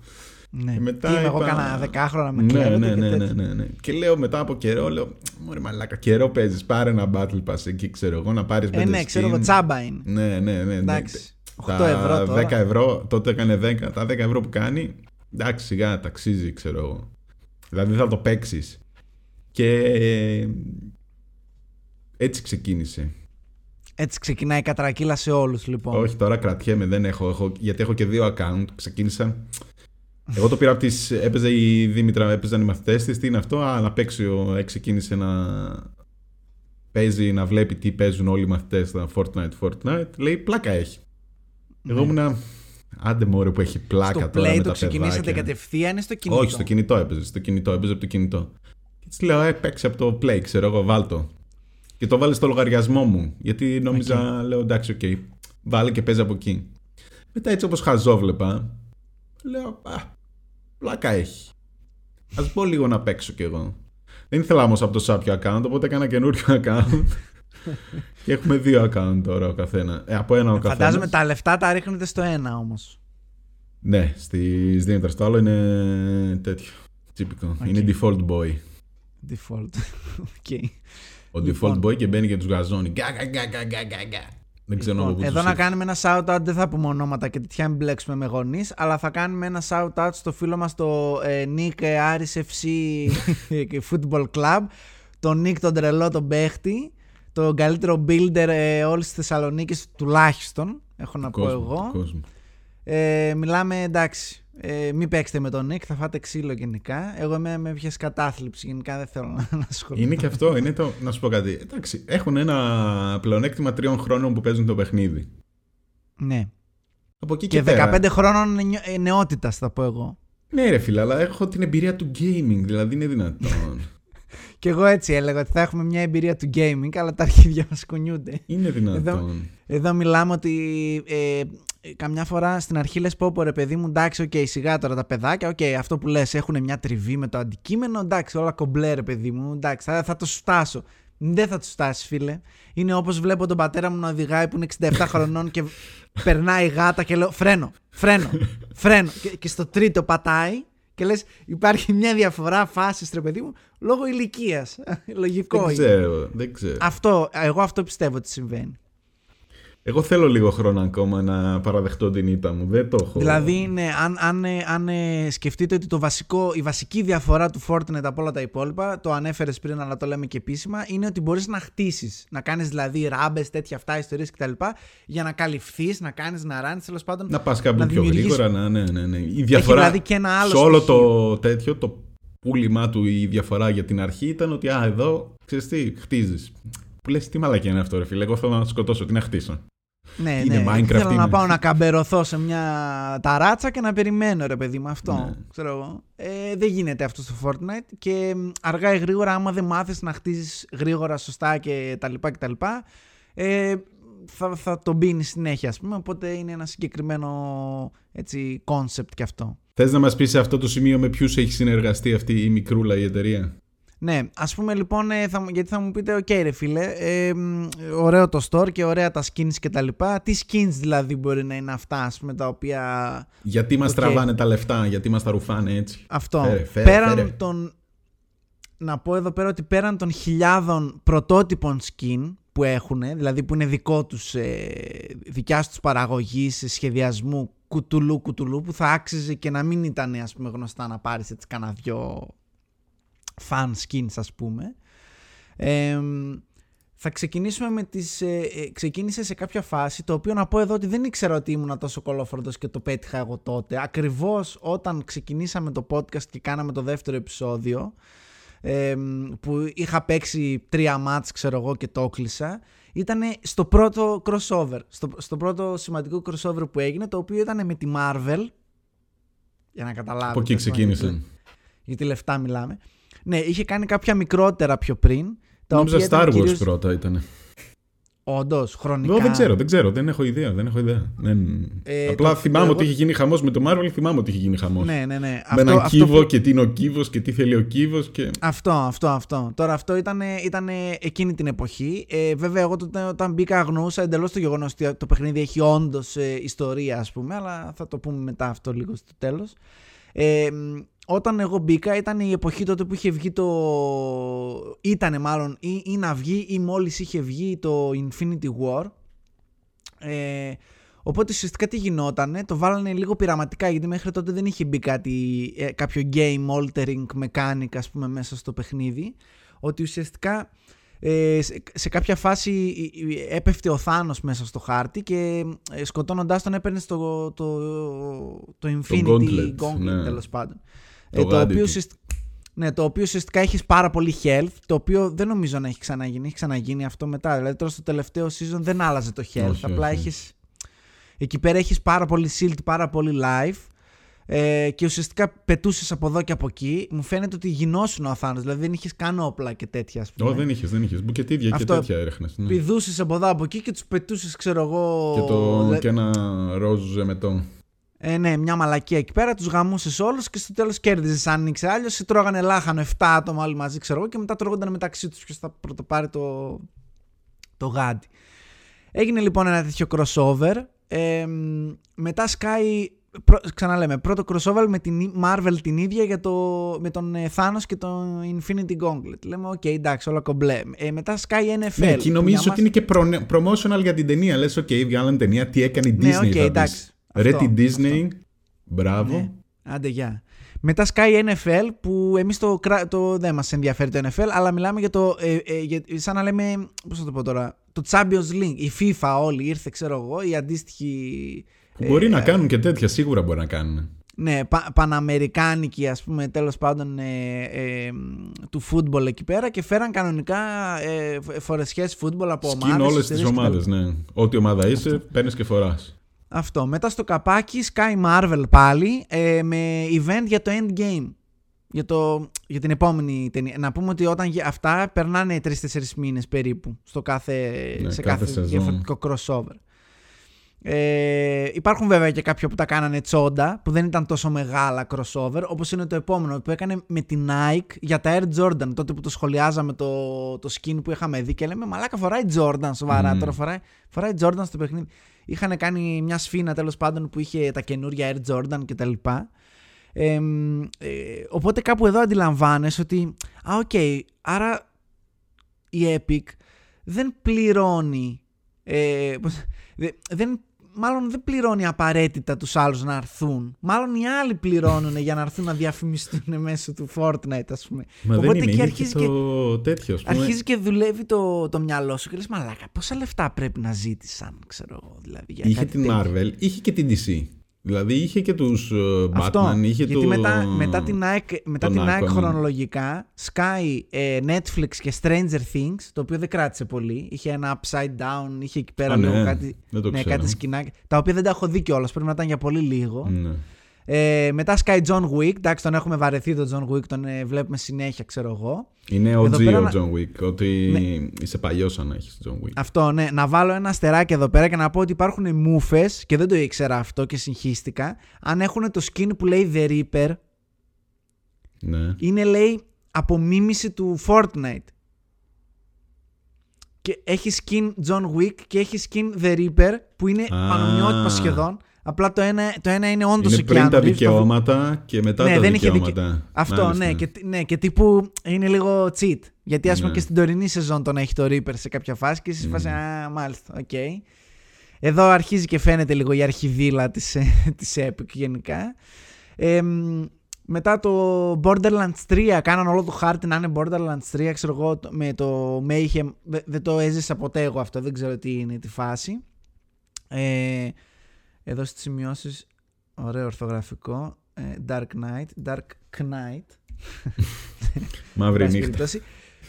Ναι. Και μετά Τι είμαι, εγώ είπα- κάνα δεκάχρονα με ναι, κλέβετε ναι, και ναι, ναι, τέτοια. ναι, ναι. Και λέω μετά από καιρό, λέω, μωρέ μαλάκα, καιρό παίζεις, πάρε ένα battle pass εκεί, ξέρω εγώ, να πάρεις Ε, πέντε ναι, ξέρω εγώ, skin. τσάμπα είναι. Ναι, ναι, ναι. ναι. Εντάξει. 8 Τα ευρώ τώρα. 10 ευρώ, τότε έκανε 10. Τα 10 ευρώ που κάνει, εντάξει, σιγά, ταξίζει, ξέρω εγώ. Δηλαδή θα το παίξεις. Και ε, έτσι ξεκίνησε. Έτσι ξεκινάει η κατρακύλα σε όλους λοιπόν. Όχι, τώρα κρατιέμαι, δεν έχω, έχω. Γιατί έχω και δύο account. Ξεκίνησα. Εγώ το πήρα από τις... Έπαιζε η Δήμητρα, έπαιζαν οι μαθητές της. Τι είναι αυτό, α, να παίξει ο... ε, Ξεκίνησε να παίζει, να βλέπει τι παίζουν όλοι οι μαθητές στα Fortnite, Fortnite. Λέει, πλάκα έχει. Εγώ ήμουνα... Άντε μωρέ που έχει πλάκα στο τώρα play με το τα ξεκινήσατε παιδάκια. κατευθείαν ή στο κινητό; Όχι, στο κινητό έπαιζε. Στο κινητό, έπαιζε από το κινητό. Και της λέω, ε, παίξει από το Play, ξέρω εγώ, βάλτο. Και το βάλε στο λογαριασμό μου. Γιατί νόμιζα, λέω, εντάξει, οκ. Βάλε και παίζει από εκεί. Μετά έτσι όπως χαζόβλεπα, λέω, α, πλάκα έχει. Ας μπω λίγο να παίξω κι εγώ. Δεν ήθελα όμως από το σάπιο account, οπότε έκανα καινούριο account. και έχουμε δύο account τώρα ο καθένας. Ε, από ένα ο καθένας. Φαντάζομαι τα λεφτά τα ρίχνετε στο ένα όμως. Ναι, στης Δήμητρας. Το άλλο είναι τέτοιο. Τσίπικο. Οκ. Είναι default boy. Default. Ok. Ο Λοιπόν. default boy και μπαίνει και τους γαζώνει. Γκά, γκά, γκά, γκά, γκά, γκά, γκά. Δεν ξέρω από Λοιπόν, πού εδώ τους να ήρθε. κάνουμε ένα shout out, δεν θα πούμε ονόματα και τέτοια, μην μπλέξουμε με γονείς, αλλά θα κάνουμε ένα shout out στο φίλο μας το ε, Nick Aris FC Football Club. Τον Nick τον τρελό τον παίχτη. Τον καλύτερο builder ε, όλης της Θεσσαλονίκης τουλάχιστον. Έχω να πω Κόσμο, εγώ. του κόσμου. Ε, μιλάμε εντάξει. Ε, μην παίξετε με τον Nick, θα φάτε ξύλο γενικά. Εγώ είμαι με πιες κατάθλιψης γενικά, δεν θέλω να, να ασχοληθώ. Είναι και αυτό, είναι το. Να σου πω κάτι. Εντάξει, έχουν ένα πλεονέκτημα τριών χρόνων που παίζουν το παιχνίδι. Ναι. Από εκεί και, Και πέρα. 15 χρόνων νεο- ε, νεότητας θα πω εγώ. Ναι, ρε φίλε, αλλά έχω την εμπειρία του gaming, δηλαδή είναι δυνατόν. Και εγώ έτσι έλεγα ότι θα έχουμε μια εμπειρία του gaming, αλλά τα αρχίδια μας κουνιούνται. είναι δυνατόν. Εδώ μιλάμε ότι ε, καμιά φορά στην αρχή λες πω πω ρε παιδί μου εντάξει okay okay, σιγά τώρα τα παιδάκια okay okay, αυτό που λες έχουν μια τριβή με το αντικείμενο εντάξει όλα κομπλέ ρε παιδί μου εντάξει θα, θα το φτάσω δεν θα του φτάσει, φίλε. Είναι όπως βλέπω τον πατέρα μου να οδηγάει που είναι 67 χρονών και περνάει γάτα και λέω φρένο, φρένο, φρένο. Και, και στο τρίτο πατάει και λες: Υπάρχει μια διαφορά φάσης, ρε παιδί μου, λόγω ηλικίας. Λογικό δεν ξέρω, δεν ξέρω. Αυτό, εγώ αυτό πιστεύω ότι συμβαίνει. Εγώ θέλω λίγο χρόνο ακόμα να παραδεχτώ την ήττα μου. Δεν το έχω. Δηλαδή, ναι, αν, αν, αν ε, σκεφτείτε ότι το βασικό, η βασική διαφορά του Fortnite από όλα τα υπόλοιπα, το ανέφερες πριν, αλλά το λέμε και επίσημα, είναι ότι μπορείς να χτίσεις. Να κάνεις δηλαδή ράμπες, τέτοια αυτά, ιστορίες κτλ. Για να καλυφθείς, να κάνεις, να ράνει, τέλος πάντων. Να πας κάπου πιο γρήγορα, να, ναι, ναι, ναι. Η διαφορά. δηλαδή και ένα άλλο σε όλο το τέτοιο, το πούλημά του, η διαφορά για την αρχή ήταν ότι, α, εδώ ξέρεις τι, χτίζεις. Που λες, τι μαλακία είναι αυτό, ρε φίλε. Εγώ θέλω να σκοτώσω, τι να χτίσω. Ναι, είναι ναι. Minecraft. Θέλω να πάω να καμπερωθώ σε μια ταράτσα και να περιμένω, ρε παιδί μου, αυτό. Ναι. Ξέρω εγώ. Ε, δεν γίνεται αυτό στο Fortnite και αργά ή γρήγορα, άμα δεν μάθεις να χτίζεις γρήγορα, σωστά και τα λοιπά και τα λοιπά, ε, θα, θα το μπίνεις συνέχεια, ας πούμε. Οπότε είναι ένα συγκεκριμένο έτσι, concept κι αυτό. Θες να μας πεις σε αυτό το σημείο με ποιους έχει συνεργαστεί αυτή η μικρούλα η εταιρεία; Ναι, ας πούμε λοιπόν, ε, θα, γιατί θα μου πείτε, οκ, ρε φίλε, ε, ωραίο το store και ωραία τα skins και τα λοιπά. Τι skins δηλαδή μπορεί να είναι αυτά, ας πούμε, τα οποία. Γιατί μας okay. τραβάνε τα λεφτά, γιατί μας τα ρουφάνε έτσι. Αυτό. Φέρε, φέρε, πέραν φέρε. των. Να πω εδώ πέρα ότι πέραν των χιλιάδων πρωτότυπων skin που έχουν, δηλαδή που είναι δικό τους, ε, δικιά τους παραγωγής, σχεδιασμού, κουτουλού κουτουλού, που θα άξιζε και να μην ήταν ας πούμε γνωστά να πάρεις έτσι κανένα δυο fan skins ας πούμε. θα ξεκινήσουμε με τις... Ε, ε, ξεκίνησε σε κάποια φάση, το οποίο να πω εδώ ότι δεν ήξερα ότι ήμουν τόσο κολόφροντος και το πέτυχα εγώ τότε. Ακριβώς όταν ξεκινήσαμε το podcast και κάναμε το δεύτερο επεισόδιο, που είχα παίξει τρία μάτς ξέρω εγώ και το κλείσα, ήταν στο πρώτο crossover, στο, στο πρώτο σημαντικό crossover που έγινε, το οποίο ήταν με τη Marvel, για να καταλάβετε. Από εκεί ξεκίνησε. Γιατί λεφτά μιλάμε. Ναι, είχε κάνει κάποια μικρότερα πιο πριν. Τα Νόμιζα Star Wars κυρίως... πρώτα ήταν. Όντως, χρονικά. Εγώ δεν ξέρω, δεν ξέρω, δεν έχω ιδέα. Δεν έχω ιδέα. Δεν... Ε, Απλά το... θυμάμαι εγώ... ότι είχε γίνει χαμός με το Marvel, θυμάμαι ότι είχε γίνει χαμός. Ναι, ναι, ναι. Με αυτό, έναν αυτό κύβο που... και τι είναι ο κύβο και τι θέλει ο κύβο. Και... Αυτό, αυτό, αυτό. Τώρα αυτό ήταν, ήταν εκείνη την εποχή. Ε, βέβαια, εγώ τότε, όταν μπήκα αγνούσα εντελώς το γεγονός ότι το παιχνίδι έχει όντως ε, ιστορία, ας πούμε, αλλά θα το πούμε μετά αυτό λίγο στο τέλος. Ε, όταν εγώ μπήκα ήταν η εποχή τότε που είχε βγει το... Ήτανε μάλλον ή, ή να βγει ή μόλις είχε βγει το Infinity War. Ε, οπότε ουσιαστικά τι γινότανε, το βάλανε λίγο πειραματικά γιατί μέχρι τότε δεν είχε μπει κάτι, ε, κάποιο game altering mechanic ας πούμε μέσα στο παιχνίδι. Ότι ουσιαστικά ε, σε, κάποια φάση έπεφτε ο Θάνος μέσα στο χάρτη και ε, σκοτώνοντάς τον έπαιρνε το, το, το Infinity το Gauntlet, Gauntlet ναι. τέλος πάντων. Το, ε, το, οποίο ναι, το οποίο ουσιαστικά έχεις πάρα πολύ health, το οποίο δεν νομίζω να έχει ξαναγίνει. Έχει ξαναγίνει αυτό μετά. Δηλαδή τώρα στο τελευταίο season δεν άλλαζε το health. Όχι, απλά έχει. Εκεί πέρα έχεις πάρα πολύ shield, πάρα πολύ life. Ε, και ουσιαστικά πετούσες από εδώ και από εκεί. Μου φαίνεται ότι γινώσουν ο Αθάνο. Δηλαδή δεν είχες καν όπλα και τέτοια. Όχι, δεν είχες, δεν είχες. Μπουκετίδια και τέτοια έριχνες. Ναι. Πηδούσες από εδώ από εκεί και τους πετούσες, ξέρω εγώ. Και, το, και ένα ροζ ζεμετό. Ε, ναι, μια μαλακία εκεί πέρα, τους γαμούσες όλους και στο τέλος κέρδιζες. Αν ήξερε άλλος, ή τρώγανε λάχανο 7 άτομα όλοι μαζί, ξέρω εγώ, και μετά τρώγονταν μεταξύ τους. Ποιος θα πρωτοπάρει το, το γάντι. Έγινε λοιπόν ένα τέτοιο crossover. Ε, μετά σκάει, προ, ξαναλέμε, πρώτο crossover με την Marvel την ίδια για το, με τον ε, Thanos και τον Infinity Gauntlet. Λέμε, okay, okay, εντάξει, όλα κομπλέ. Ε, μετά σκάει NFL. Ναι, και νομίζω ότι είναι και promotional για την ταινία. Λες, okay, okay, βγάλανε ταινία, τι έκανε η ναι, Disney. Ναι, okay, εντάξει. Ρε την Disney. Μπράβο. Ναι. Άντε, γεια. Μετά σκάει NFL που εμείς το, το, δεν μας ενδιαφέρει το NFL, αλλά μιλάμε για το. Ε, ε, για, σαν να λέμε. Πώς θα το πω τώρα. Το Champions League. Η FIFA όλη ήρθε, ξέρω εγώ, η αντίστοιχη. Μπορεί ε, να κάνουν και τέτοια, σίγουρα μπορεί να κάνουν. Ναι, πα, παναμερικάνικη ας πούμε τέλος πάντων ε, ε, του φούτμπολ εκεί πέρα και φέραν κανονικά ε, φορεσιές φούτμπολ από ομάδες. Σκύν όλες τις ομάδες, ναι. Ό,τι ομάδα είσαι παίρνεις και φοράς. Αυτό. Μετά στο καπάκι Sky Marvel πάλι ε, με event για το Endgame. Για, το, για την επόμενη ταινία. Να πούμε ότι όταν αυτά περνάνε 3-4 μήνες περίπου στο κάθε, ναι, σε κάθε, κάθε διαφορετικό crossover. Ε, υπάρχουν βέβαια και κάποια που τα κάνανε τσόντα, που δεν ήταν τόσο μεγάλα crossover, όπως είναι το επόμενο που έκανε με την Nike για τα Air Jordan, τότε που το σχολιάζαμε το, το skin που είχαμε δει και λέμε μαλάκα φοράει Jordan σοβαρά, Mm. τώρα φοράει, φοράει Jordan στο παιχνίδι. Είχαν κάνει μια σφήνα τέλος πάντων που είχε τα καινούρια Air Jordan κτλ. Ε, μ, ε, οπότε κάπου εδώ αντιλαμβάνεσαι ότι α, οκ, άρα η Epic δεν πληρώνει ε, πώς- δε- δεν, μάλλον δεν πληρώνει απαραίτητα τους άλλους να έρθουν. Μάλλον οι άλλοι πληρώνουν για να έρθουν να διαφημιστούν μέσω του Fortnite ας πούμε. Μα Οπότε δεν είναι, εκεί είναι αρχίζει και και, το τέτοιο, ας πούμε. αρχίζει και δουλεύει το, το μυαλό σου και λες μαλάκα πόσα λεφτά πρέπει να ζήτησαν ξέρω εγώ δηλαδή για Είχε κάτι την τέτοιο». Marvel, είχε και την DC. Δηλαδή είχε και τους ε, Αυτό, Batman, είχε γιατί το... μετά, μετά την Nike, μετά τον την Nike Aquaman. χρονολογικά Sky, ε, Netflix και Stranger Things το οποίο δεν κράτησε πολύ είχε ένα upside down, είχε εκεί πέρα Α, λίγο ναι, κάτι, δεν το ναι, ξέρω. κάτι σκηνάκια τα οποία δεν τα έχω δει κιόλας πρέπει να ήταν για πολύ λίγο Ναι. Ε, μετά Sky John Wick εντάξει τον έχουμε βαρεθεί τον John Wick τον ε, βλέπουμε συνέχεια ξέρω εγώ Είναι Εδώ OG πέρα ο να- John Wick, ότι είσαι παλιός αν έχεις John Wick. Αυτό, ναι. Να βάλω ένα αστεράκι εδώ πέρα και να πω ότι υπάρχουν μούφες και δεν το ήξερα αυτό και συγχύστηκα. Αν έχουν το skin που λέει The Reaper, Ναι. είναι λέει απομίμηση του Fortnite. Και έχει skin John Wick και έχει skin The Reaper που είναι Α. πανομοιότυπα σχεδόν. Απλά το ένα, το ένα είναι όντως Είναι ο πριν Keanu τα Reeves, το- δικαιώματα και μετά Ναι, τα δεν είχε δικαιώματα. Αυτό, Μάλιστα. ναι και, ναι, και τύπου είναι λίγο cheat. Γιατί ας πούμε Ναι. και στην τωρινή σεζόν τον έχει το Reaper σε κάποια φάση και εσύ φάση, α, μάλιστα, οκ. Εδώ αρχίζει και φαίνεται λίγο η αρχιδίλα της, ε, της Epic γενικά. Ε, μ, μετά το Borderlands 3 κάναν όλο το χάρτη να είναι Borderlands 3 ξέρω εγώ το- με το Mayhem Δε- δεν το έζησα ποτέ εγώ αυτό δεν ξέρω τι είναι τη φάση ε, εδώ στις σημειώσεις ωραίο ορθογραφικό ε, Dark Knight Dark Knight Μαύρη πάση νύχτα. περιπτώσει.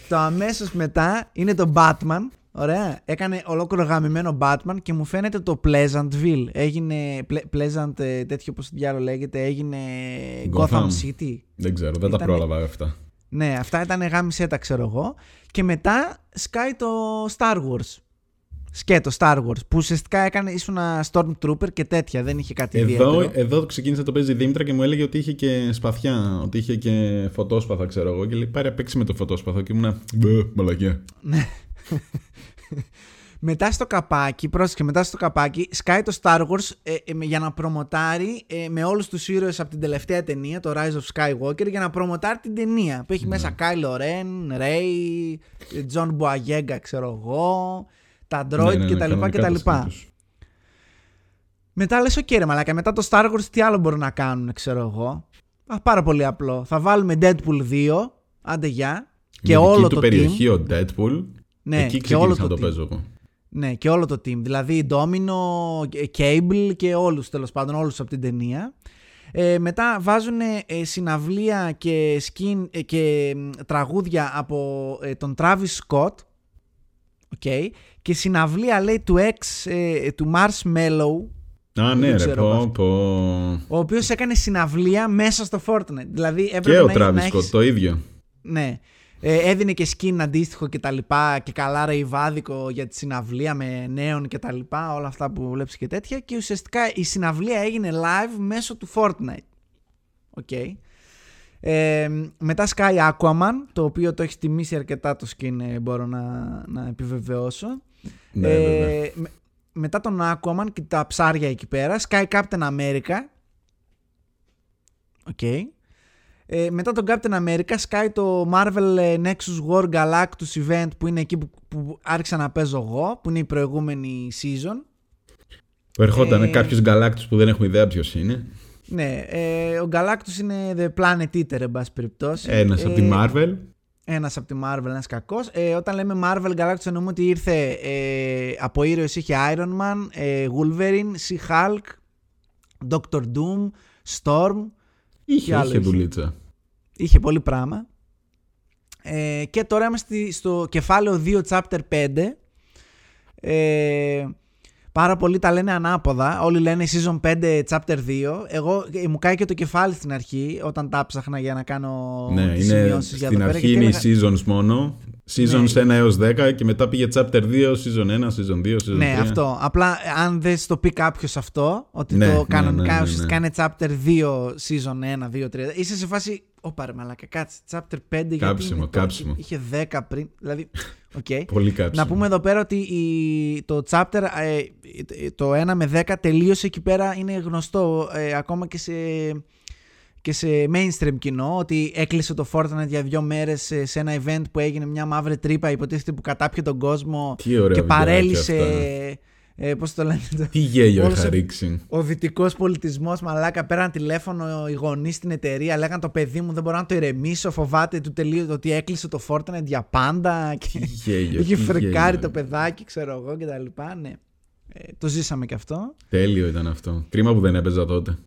Το αμέσως μετά είναι το Batman. Ωραία. Έκανε ολόκληρο γαμημένο Batman και μου φαίνεται το Pleasantville. Έγινε Ple- Pleasant, ε, τέτοιο πώ διάλογο λέγεται, έγινε Gotham, Gotham. City. Δεν ξέρω, δεν τα Ήτανε- πρόλαβα αυτά. Ναι, αυτά ήταν γάμισε τα ξέρω εγώ. Και μετά σκάει το Star Wars. Σκέτο Star Wars. Που ουσιαστικά έκανε, ήσουν Stormtrooper και τέτοια. Δεν είχε κάτι Εδώ, ιδιαίτερο. εδώ ξεκίνησε το παίζει η Δήμητρα και μου έλεγε ότι είχε και σπαθιά, ότι είχε και φωτόσπαθα, ξέρω εγώ. Και λέει πάρε παίξει με το φωτόσπαθο και ήμουνα. Μπε, μαλακιά. Μετά στο καπάκι, πρόσεξε, μετά στο καπάκι, σκάει το Star Wars ε, ε, με- για να προμοτάρει ε, με όλους τους ήρωες από την τελευταία ταινία, το Rise of Skywalker, για να προμοτάρει την ταινία. Που έχει μέσα Kylo Ren, Rey, ε, John Boyega, ξέρω εγώ, τα Ναι, droid κτλ. κτλ. Μετά λες, οκ ρε μαλάκα, μετά το Star Wars τι άλλο μπορούν να κάνουν, ξέρω εγώ. Α, πάρα πολύ απλό. Θα βάλουμε Deadpool 2, άντε γεια, και όλο του το περιοχή team. ο Deadpool. Ναι, εκεί και όλο ξεκίνησα να το το team. παίζω εγώ. Ναι, και όλο το team. Δηλαδή Domino, ε, Cable και όλους τέλος πάντων, όλους από την ταινία. Ε, μετά βάζουν ε, συναυλία και, skin, ε, και μ, τραγούδια από ε, τον Travis Scott. Okay. Και συναυλία λέει του ex ε, του Marshmallow Α, ναι, Δεν ρε, ξέρω πω, αυτό. πω. ο οποίος έκανε συναυλία μέσα στο Fortnite. Δηλαδή έπρεπε Και ο να, να Travis Scott, έχεις- το ίδιο. Ναι. Ε, έδινε και skin αντίστοιχο και τα λοιπά και καλά ρεϊβάδικο για τη συναυλία με νέον και τα λοιπά, όλα αυτά που βλέπεις και τέτοια και ουσιαστικά η συναυλία έγινε live μέσω του Fortnite. OK. Ε, μετά σκάει Aquaman, το οποίο το έχει τιμήσει αρκετά το skin, ε, μπορώ να, να επιβεβαιώσω. Ναι, Ε, βέβαια. με- μετά τον Aquaman και τα ψάρια εκεί πέρα, σκάει Captain America. Οκ. Ε, μετά τον Captain America, σκάει το Marvel ε, Nexus War Galactus event που είναι εκεί που, που άρχισα να παίζω εγώ, που είναι η προηγούμενη season. Που ερχόταν ε, κάποιος Galactus που δεν έχουμε ιδέα ποιος είναι. Ναι, ε, ο Galactus είναι The Planet Eater, εν πάση περιπτώσει. Ένας Ε, από τη Marvel. Ένας από τη Marvel, ένας κακός. Ε, όταν λέμε Marvel Galactus εννοούμε ότι ήρθε ε, από ήρωες είχε Iron Man, ε, Wolverine, She-Hulk, Doctor Doom, Storm. Είχε, άλλο είχε είχε; δουλίτσα. Είχε πολύ πράγμα. Ε, και τώρα είμαστε στο κεφάλαιο 2 chapter 5. Ε, πάρα πολλοί τα λένε ανάποδα. Όλοι λένε season 5 chapter 2. Εγώ ε, μου κάει και το κεφάλι στην αρχή όταν τα ψάχνα για να κάνω Ναι, τις είναι, σημειώσεις για στην εδώ πέρα. αρχή γιατί είναι οι έλεγα- seasons μόνο. Seasons Ναι. 1 έως 10 και μετά πήγε chapter 2, season 1, season 2, season 3. Ναι, αυτό. Απλά αν δεν στο πει κάποιος αυτό, ότι Ναι, το ναι, κανονικά ναι, ναι, ναι. ουσιαστικά είναι chapter 2, season 1, 2, 3. Είσαι σε φάση. Ωπα ρε μαλάκα, κάτσε. Chapter 5 γιατί Κάψιμο, είναι το- κάψιμο. Είχε 10 πριν. Δηλαδή. οκ. Πολύ κάψιμο. Να πούμε εδώ πέρα ότι η, το chapter ε, το 1 με 10 τελείωσε εκεί πέρα είναι γνωστό ε, ακόμα και σε, και σε mainstream κοινό ότι έκλεισε το Fortnite για δύο μέρες σε, σε ένα event που έγινε μια μαύρη τρύπα υποτίθεται που κατάπιε τον κόσμο Τι ωραία και βιντεάκια παρέλυσε αυτά. Ε, πώς το λένε το- Τι γέλιο Όλος είχα ο- ρίξει. ο δυτικός πολιτισμός, μαλάκα, πέραν τηλέφωνο οι γονείς στην εταιρεία. Λέγαν το παιδί μου δεν μπορώ να το ηρεμήσω. Φοβάται του τελείω, ότι έκλεισε το Fortnite για πάντα. Και Τι γέλιο. είχε τι φρικάρει γέλιο. το παιδάκι, ξέρω εγώ κτλ. Ναι. Ε, το ζήσαμε και αυτό. Τέλειο ήταν αυτό. Κρίμα που δεν έπαιζα τότε.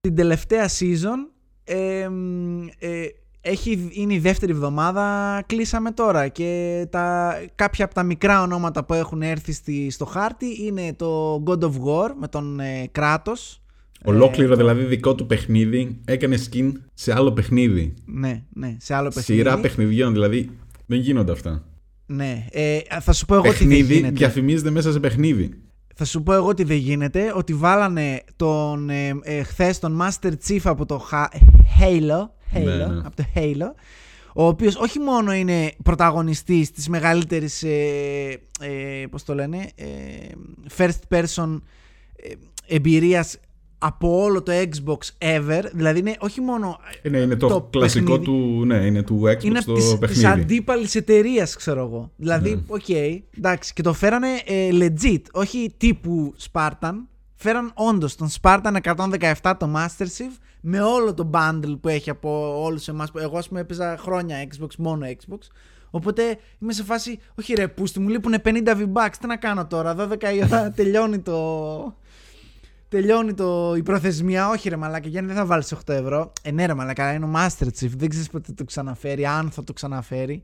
Την τελευταία season ε, μ, ε, έχει, είναι η δεύτερη εβδομάδα, κλείσαμε τώρα και τα, κάποια από τα μικρά ονόματα που έχουν έρθει στη, στο χάρτη είναι το God of War με τον ε, Κράτος. Ολόκληρο Ε, δηλαδή δικό του παιχνίδι έκανε skin σε άλλο παιχνίδι. Ναι, ναι, σε άλλο παιχνίδι. Σειρά παιχνιδιών, δηλαδή δεν γίνονται αυτά. Ναι, ε, θα σου πω εγώ τι δεν παιχνίδι γίνεται. διαφημίζεται μέσα σε παιχνίδι. Θα σου πω εγώ τι δεν γίνεται. Ότι βάλανε τον ε, ε, χθες τον Master Chief από το Ha- Halo. Halo Ναι, ναι. Από το Halo. Ο οποίος όχι μόνο είναι πρωταγωνιστής της μεγαλύτερης ε, ε, πώς το λένε ε, first person ε, εμπειρίας από όλο το Xbox ever δηλαδή είναι όχι μόνο Ε, ναι, είναι το, Το κλασικό παιχνίδι. του, ναι, είναι του Xbox είναι το από τις, τις παιχνίδι. αντίπαλες εταιρείες, ξέρω εγώ. Δηλαδή, Ναι. οκ, εντάξει, και το φέρανε ε, legit, όχι τύπου Spartan. Φέραν όντως τον Spartan 117 το Master Chief με όλο το bundle που έχει από όλους εμάς. Εγώ, ας πούμε, έπαιζα χρόνια Xbox, μόνο Xbox. Οπότε είμαι σε φάση, όχι ρε, πούστη, μου λείπουν 50 V-Bucks. Τι να κάνω τώρα, 12 η ώρα τελειώνει το. Τελειώνει το, η προθεσμία. Όχι, ρε Μαλάκα, Γιάννη, δεν θα βάλεις 8 ευρώ. Ε, ναι, ρε Μαλάκα, είναι ο Master Chief. Δεν ξέρεις πότε το ξαναφέρει, αν θα το ξαναφέρει.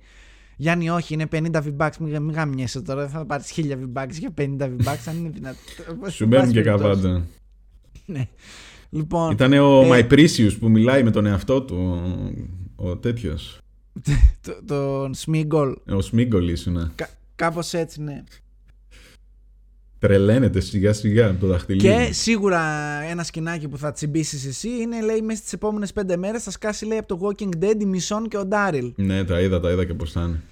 Γιάννη, όχι, είναι 50 V-Bucks. Μην, μην γαμιέσαι τώρα. Δεν θα πάρεις 1000 V-Bucks για 50 V-Bucks, αν είναι δυνατό. Σου μπαίνουν και Πάση περιπτώσει. καβάντα. Ναι. Λοιπόν, Ήταν ο Ε, My Precious που μιλάει με τον εαυτό του. Ο, ο τέτοιος. το, τον Smigol. Ο Σμίγκολ ήσουν. Κα, Κάπως έτσι, ναι. Τρελαίνεται σιγά σιγά το δαχτυλίδι. Και σίγουρα ένα σκηνάκι που θα τσιμπήσεις εσύ είναι, λέει, μέσα στις επόμενες 5 μέρες θα σκάσει, λέει, από το Walking Dead η Μισόν και ο Ντάριλ. Ναι, τα είδα, τα είδα και πώς θα είναι.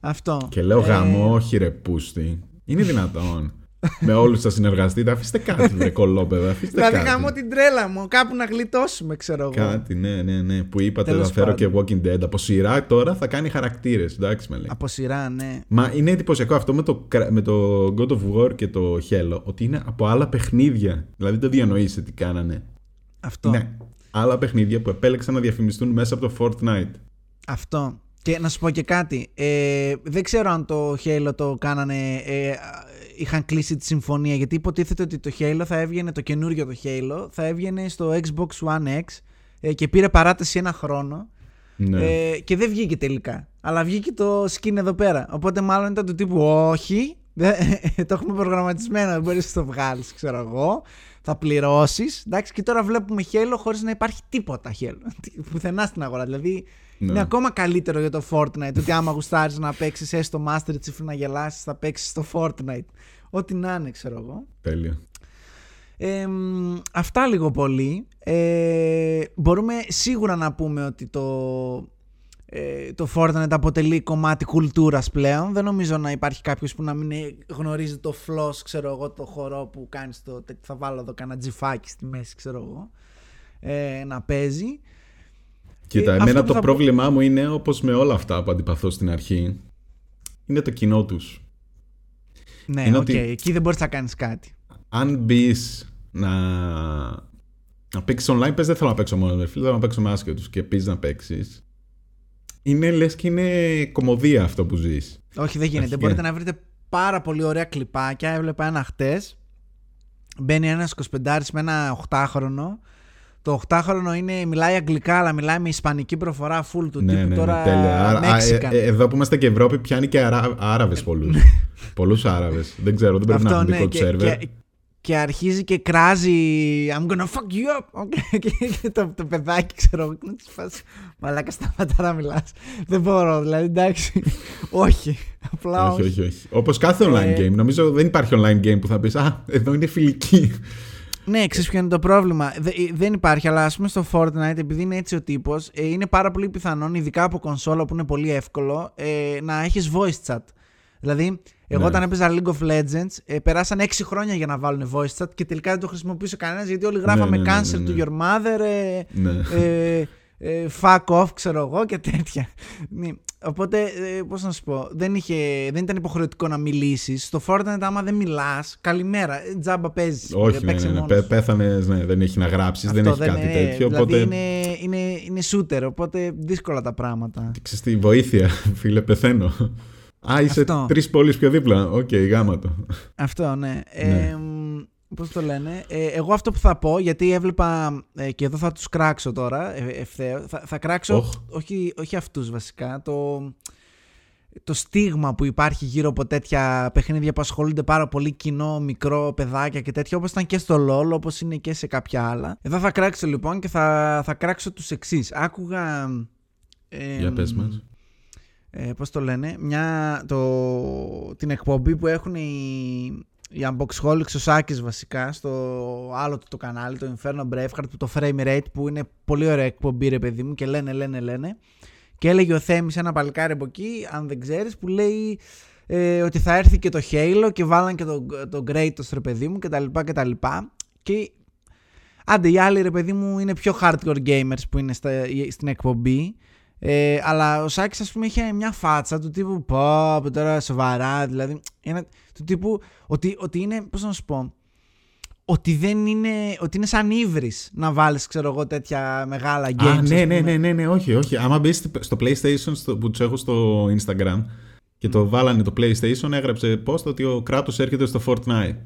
Αυτό. Και λέω Ε, γαμό, όχι ρε πούστη. Είναι δυνατόν. Με όλους θα συνεργαστείτε. Αφήστε κάτι, βρε κολόπεδα. Αφήστε Δηλαδή, κάτι. γαμώ την τρέλα μου. Κάπου να γλιτώσουμε, ξέρω εγώ. Κάτι, ναι, ναι, ναι. Που είπατε Τέλος θα φέρω και πάντων. Walking Dead. Από σειρά τώρα θα κάνει χαρακτήρες. Εντάξει, με λέει. Από σειρά, ναι. Μα είναι εντυπωσιακό αυτό με το, κρα- με το God of War και το Halo ότι είναι από άλλα παιχνίδια. Δηλαδή δεν διανοείσαι τι κάνανε. Αυτό. Ναι. Άλλα παιχνίδια που επέλεξαν να διαφημιστούν μέσα από το Fortnite. Αυτό. Και να σου πω και κάτι. Ε, δεν ξέρω αν το Halo το κάνανε. Ε, είχαν κλείσει τη συμφωνία. Γιατί υποτίθεται ότι το Halo θα έβγαινε, το καινούριο το Halo, θα έβγαινε στο Xbox One X ε, και πήρε παράταση ένα χρόνο. Ναι. Ε, και δεν βγήκε τελικά. Αλλά βγήκε το skin εδώ πέρα. Οπότε μάλλον ήταν του τύπου όχι. δεν- το έχουμε προγραμματισμένο. Δεν μπορείς να το βγάλεις, ξέρω εγώ. Θα πληρώσεις. Εντάξει, και τώρα βλέπουμε Halo χωρίς να υπάρχει τίποτα Halo. Πουθενά στην αγορά. Δηλαδή Ναι. είναι ακόμα καλύτερο για το Fortnite. Ότι άμα γουστάρεις να παίξεις έστω Master Chief να γελάσεις, θα παίξεις στο Fortnite. Ό,τι να είναι, ξέρω εγώ. Τέλεια. Ε, μ, αυτά λίγο πολύ. Ε, μπορούμε σίγουρα να πούμε ότι το, ε, το Fortnite αποτελεί κομμάτι κουλτούρας πλέον. Δεν νομίζω να υπάρχει κάποιος που να μην ε, γνωρίζει το floss, ξέρω εγώ, το χορό που κάνεις το... Θα βάλω εδώ κανένα τζιφάκι στη μέση, ξέρω εγώ, ε, να παίζει. Κοίτα, Ε, εμένα αυτό που το θα πω- πρόβλημά μου είναι όπως με όλα αυτά που αντιπαθώ στην αρχή. Είναι το κοινό τους. Ναι, οκ, Είναι ότι- εκεί δεν μπορείς να κάνεις κάτι. Αν μπεις να, να παίξεις online, πες δεν θέλω να παίξω μόνο με φίλους, θέλω να παίξω με άσχετους και πεις να παίξεις. Είναι λες και είναι κωμωδία αυτό που ζεις. Όχι, δεν γίνεται. Αρχικά. Μπορείτε να βρείτε πάρα πολύ ωραία κλιπάκια. Έβλεπα ένα χτες. Μπαίνει ένας 25 με ένα 8χρονο. Το 8χρονο είναι, μιλάει αγγλικά, αλλά μιλάει με ισπανική προφορά full του ναι, τύπου ναι, ναι, τώρα. τέλεια. Άρα, α, ε, Mexican. ε, εδώ που είμαστε και Ευρώπη πιάνει και Αρά, Άραβες πολλούς. πολλούς Άραβες. Δεν ξέρω, δεν πρέπει να Αυτό έχουν ναι, δικό του και, σερβερ. και, και αρχίζει και κράζει I'm gonna fuck you up και το, το παιδάκι ξέρω να τη φάσει μαλάκα σταματά να μιλάς δεν μπορώ δηλαδή εντάξει όχι απλά όχι όχι, όχι. όπως κάθε online ε, game νομίζω δεν υπάρχει online game που θα πεις α εδώ είναι φιλική ναι, ξέρεις ποιο είναι το πρόβλημα. δεν υπάρχει, αλλά ας πούμε στο Fortnite, επειδή είναι έτσι ο τύπος, ε, είναι πάρα πολύ πιθανόν, ειδικά από κονσόλα που είναι πολύ εύκολο, ε, να έχεις voice chat. Δηλαδή, εγώ ναι. όταν έπαιζα League of Legends, ε, περάσαν 6 χρόνια για να βάλουν voice chat και τελικά δεν το χρησιμοποιούσε κανένας γιατί όλοι γράφαμε ναι, ναι, cancel to your mother, ε, ε, fuck off, ξέρω εγώ και τέτοια. Οπότε, ε, πώς να σου πω, δεν, είχε, δεν ήταν υποχρεωτικό να μιλήσεις. Στο Fortnite, άμα δεν μιλάς, καλημέρα, τζάμπα παίζεις. Όχι, ναι, ναι, ναι. Πέθανε, ναι, δεν έχει να γράψεις, δεν έχει κάτι τέτοιο. Δηλαδή οπότε... είναι, είναι, είναι shooter, οπότε δύσκολα τα πράγματα. Ξέρεις τι, βοήθεια, φίλε, πεθαίνω. Α, είσαι τρεις πόλεις πιο δίπλα. OK, okay, γάμα το. Αυτό, ναι. ναι. Ε, Πώς το λένε. Ε, εγώ αυτό που θα πω, γιατί έβλεπα. Ε, και εδώ θα τους κράξω τώρα ε, ευθέως. Θα, θα κράξω. Όχι, όχι αυτούς βασικά. Το, το στίγμα που υπάρχει γύρω από τέτοια παιχνίδια που ασχολούνται πάρα πολύ κοινό, μικρό, παιδάκια και τέτοια, όπως ήταν και στο LOL, όπως είναι και σε κάποια άλλα. Εδώ θα κράξω λοιπόν και θα, θα κράξω τους εξής. Άκουγα. Ε, Για πες μας. Ε, πώς το λένε, μια, το, την εκπομπή που έχουν οι, η Unboxholics ο Σάκης βασικά στο άλλο του το κανάλι, το Inferno Braveheart που το Frame Rate που είναι πολύ ωραία εκπομπή ρε παιδί μου και λένε λένε λένε. Και έλεγε ο Θέμης ένα παλικάρι από εκεί αν δεν ξέρεις που λέει ε, ότι θα έρθει και το Halo και βάλαν και το, το Kratos ρε παιδί μου κτλ και, και άντε οι άλλοι ρε παιδί μου είναι πιο hardcore gamers που είναι στα, στην εκπομπή. Ε, αλλά ο Σάκης ας πούμε είχε μια φάτσα του τύπου πω τώρα σοβαρά δηλαδή είναι, του τύπου ότι, ότι είναι πώς να σου πω ότι δεν είναι, ότι είναι σαν ύβρις να βάλεις ξέρω εγώ τέτοια μεγάλα games. Α, ναι, ναι, ναι, ναι, ναι, όχι, όχι. Άμα μπεις στο PlayStation στο, που τους έχω στο Instagram και το βάλανε το PlayStation, έγραψε post ότι ο κράτος έρχεται στο Fortnite.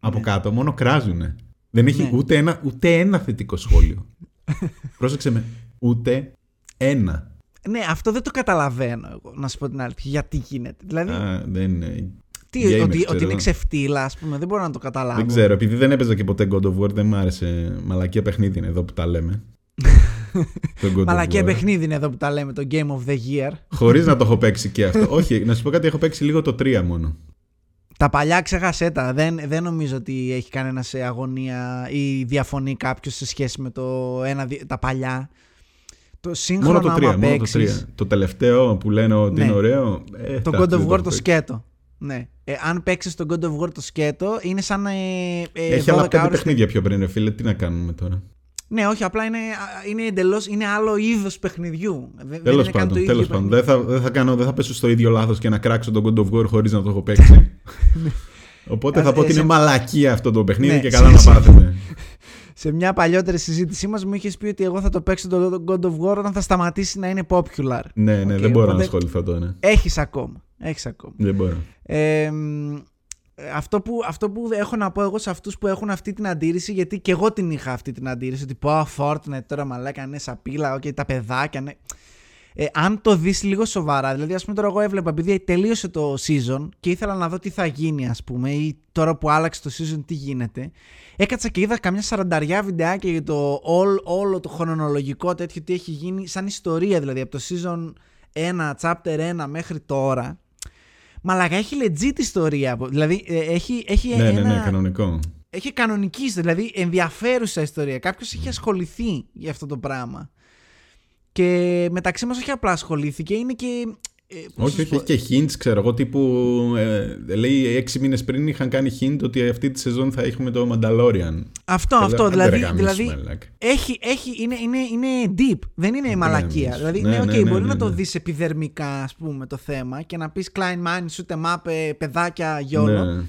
Από ναι. κάτω, μόνο κράζουνε. Δεν έχει ναι. ούτε, ένα, ούτε ένα θετικό σχόλιο. Πρόσεξε με. Ούτε ένα. Ναι, αυτό δεν το καταλαβαίνω εγώ, να σου πω την αλήθεια. Γιατί γίνεται. Δηλαδή. Α, δεν είναι. Τι, Gamers, ότι, ότι είναι ξεφτύλα, ας πούμε, δεν μπορώ να το καταλάβω. Δεν ξέρω, επειδή δεν έπαιζα και ποτέ God of War, δεν μου άρεσε. Μαλακία παιχνίδι είναι εδώ που τα λέμε. Μαλακία παιχνίδι είναι εδώ που τα λέμε, το Game of the Year. Χωρίς να το έχω παίξει και αυτό. Όχι, να σου πω κάτι, έχω παίξει λίγο το 3 μόνο. Τα παλιά ξέχασέ τα. Δεν, δεν νομίζω ότι έχει κανένα σε αγωνία ή διαφωνεί κάποιος σε σχέση με το ένα, τα παλιά. Το σύγχρονο μόνο το 3, μόνο το 3. Το τελευταίο που λένε ότι ναι. είναι ωραίο. Ε, το God of War το σκέτο. Ναι. Ε, αν παίξεις το God of War το σκέτο, είναι σαν. Ε, ε, Έχει άλλα πέντε παιχνίδια πιο πριν, φίλε. Τι να κάνουμε τώρα; Ναι, όχι, απλά είναι, είναι εντελώς είναι άλλο είδος παιχνιδιού. Τέλος πάντων, τέλος πάντων. Δεν, θα, δεν, θα κάνω, δεν θα πέσω στο ίδιο λάθος και να κράξω τον God of War χωρίς να το έχω παίξει. Οπότε θα πω ότι είναι μαλακία αυτό το παιχνίδι ναι, και καλά να πάθετε σε μια παλιότερη συζήτησή μας μου είχες πει ότι εγώ θα το παίξω το God of War όταν θα σταματήσει να είναι popular. Ναι, ναι, δεν μπορώ να ασχοληθώ τώρα. Ναι. Έχεις ακόμα. Έχεις ακόμα. Δεν μπορώ. Ε, αυτό, που, αυτό που έχω να πω εγώ σε αυτούς που έχουν αυτή την αντίρρηση, γιατί και εγώ την είχα αυτή την αντίρρηση, ότι πω Fortnite τώρα μαλάκα ναι, σαπίλα, okay, τα παιδάκια, ναι. Ε, αν το δεις λίγο σοβαρά, δηλαδή ας πούμε τώρα εγώ έβλεπα επειδή τελείωσε το season και ήθελα να δω τι θα γίνει ας πούμε ή τώρα που άλλαξε το season τι γίνεται έκατσα και είδα καμιά σαρανταριά βιντεάκια για το all, όλο το χρονολογικό τέτοιο τι έχει γίνει σαν ιστορία δηλαδή από το season 1, chapter 1 μέχρι τώρα Μαλακά έχει legit ιστορία. Δηλαδή ε, έχει, έχει ναι, ναι, ναι, κανονικό. Έχει κανονικής ιστορία, δηλαδή ενδιαφέρουσα ιστορία. Κάποιος έχει ασχοληθεί για αυτό το πράγμα. Και μεταξύ μας όχι απλά ασχολήθηκε, είναι και. Ε, όχι, όχι, έχει και hints, ξέρω εγώ, τύπου. Ε, λέει έξι μήνες πριν είχαν κάνει hint ότι αυτή τη σεζόν θα έχουμε το Mandalorian. Αυτό, αυτό. Δηλαδή, δηλαδή έχει, έχει, είναι, είναι, είναι deep, δεν είναι η μαλακία. Δηλαδή, ναι, ναι, okay, ναι, μπορεί ναι, να το ναι. δεις επιδερμικά, ας πούμε, το θέμα και να πεις Klein Minds, ούτε μάπε, παιδάκια, γιόλο.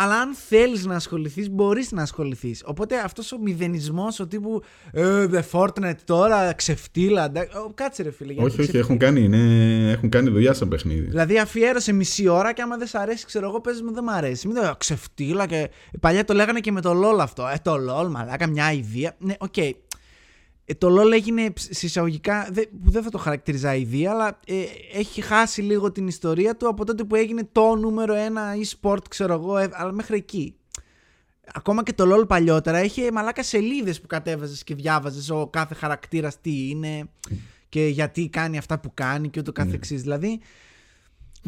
Αλλά αν θέλεις να ασχοληθείς, μπορείς να ασχοληθείς. Οπότε αυτός ο μηδενισμός, ο τύπου ε, The Fortnite τώρα, ξεφτίλα. Κάτσε ρε φίλε. Όχι, όχι, έχουν κάνει, είναι, έχουν κάνει δουλειά σαν παιχνίδι. Δηλαδή αφιέρωσε μισή ώρα και άμα δεν σ' αρέσει, ξέρω εγώ, παίζει με δεν μ' αρέσει. Μην το ξεφτίλα και. Παλιά το λέγανε και με το LOL αυτό. Ε, το LOL, μαλάκα, μια αηδία. Ναι, OK. Okay. Ε, το LoL έγινε σε εισαγωγικά, που δεν θα το χαρακτήριζα αηδία, αλλά ε, έχει χάσει λίγο την ιστορία του από τότε που έγινε το νούμερο ένα e-sport, ξέρω εγώ, ε, αλλά μέχρι εκεί. ακόμα και το LOL παλιότερα είχε μαλάκα σελίδες που κατέβαζες και διάβαζες ο κάθε χαρακτήρας τι είναι και γιατί κάνει αυτά που κάνει και ούτω καθεξής. Δηλαδή,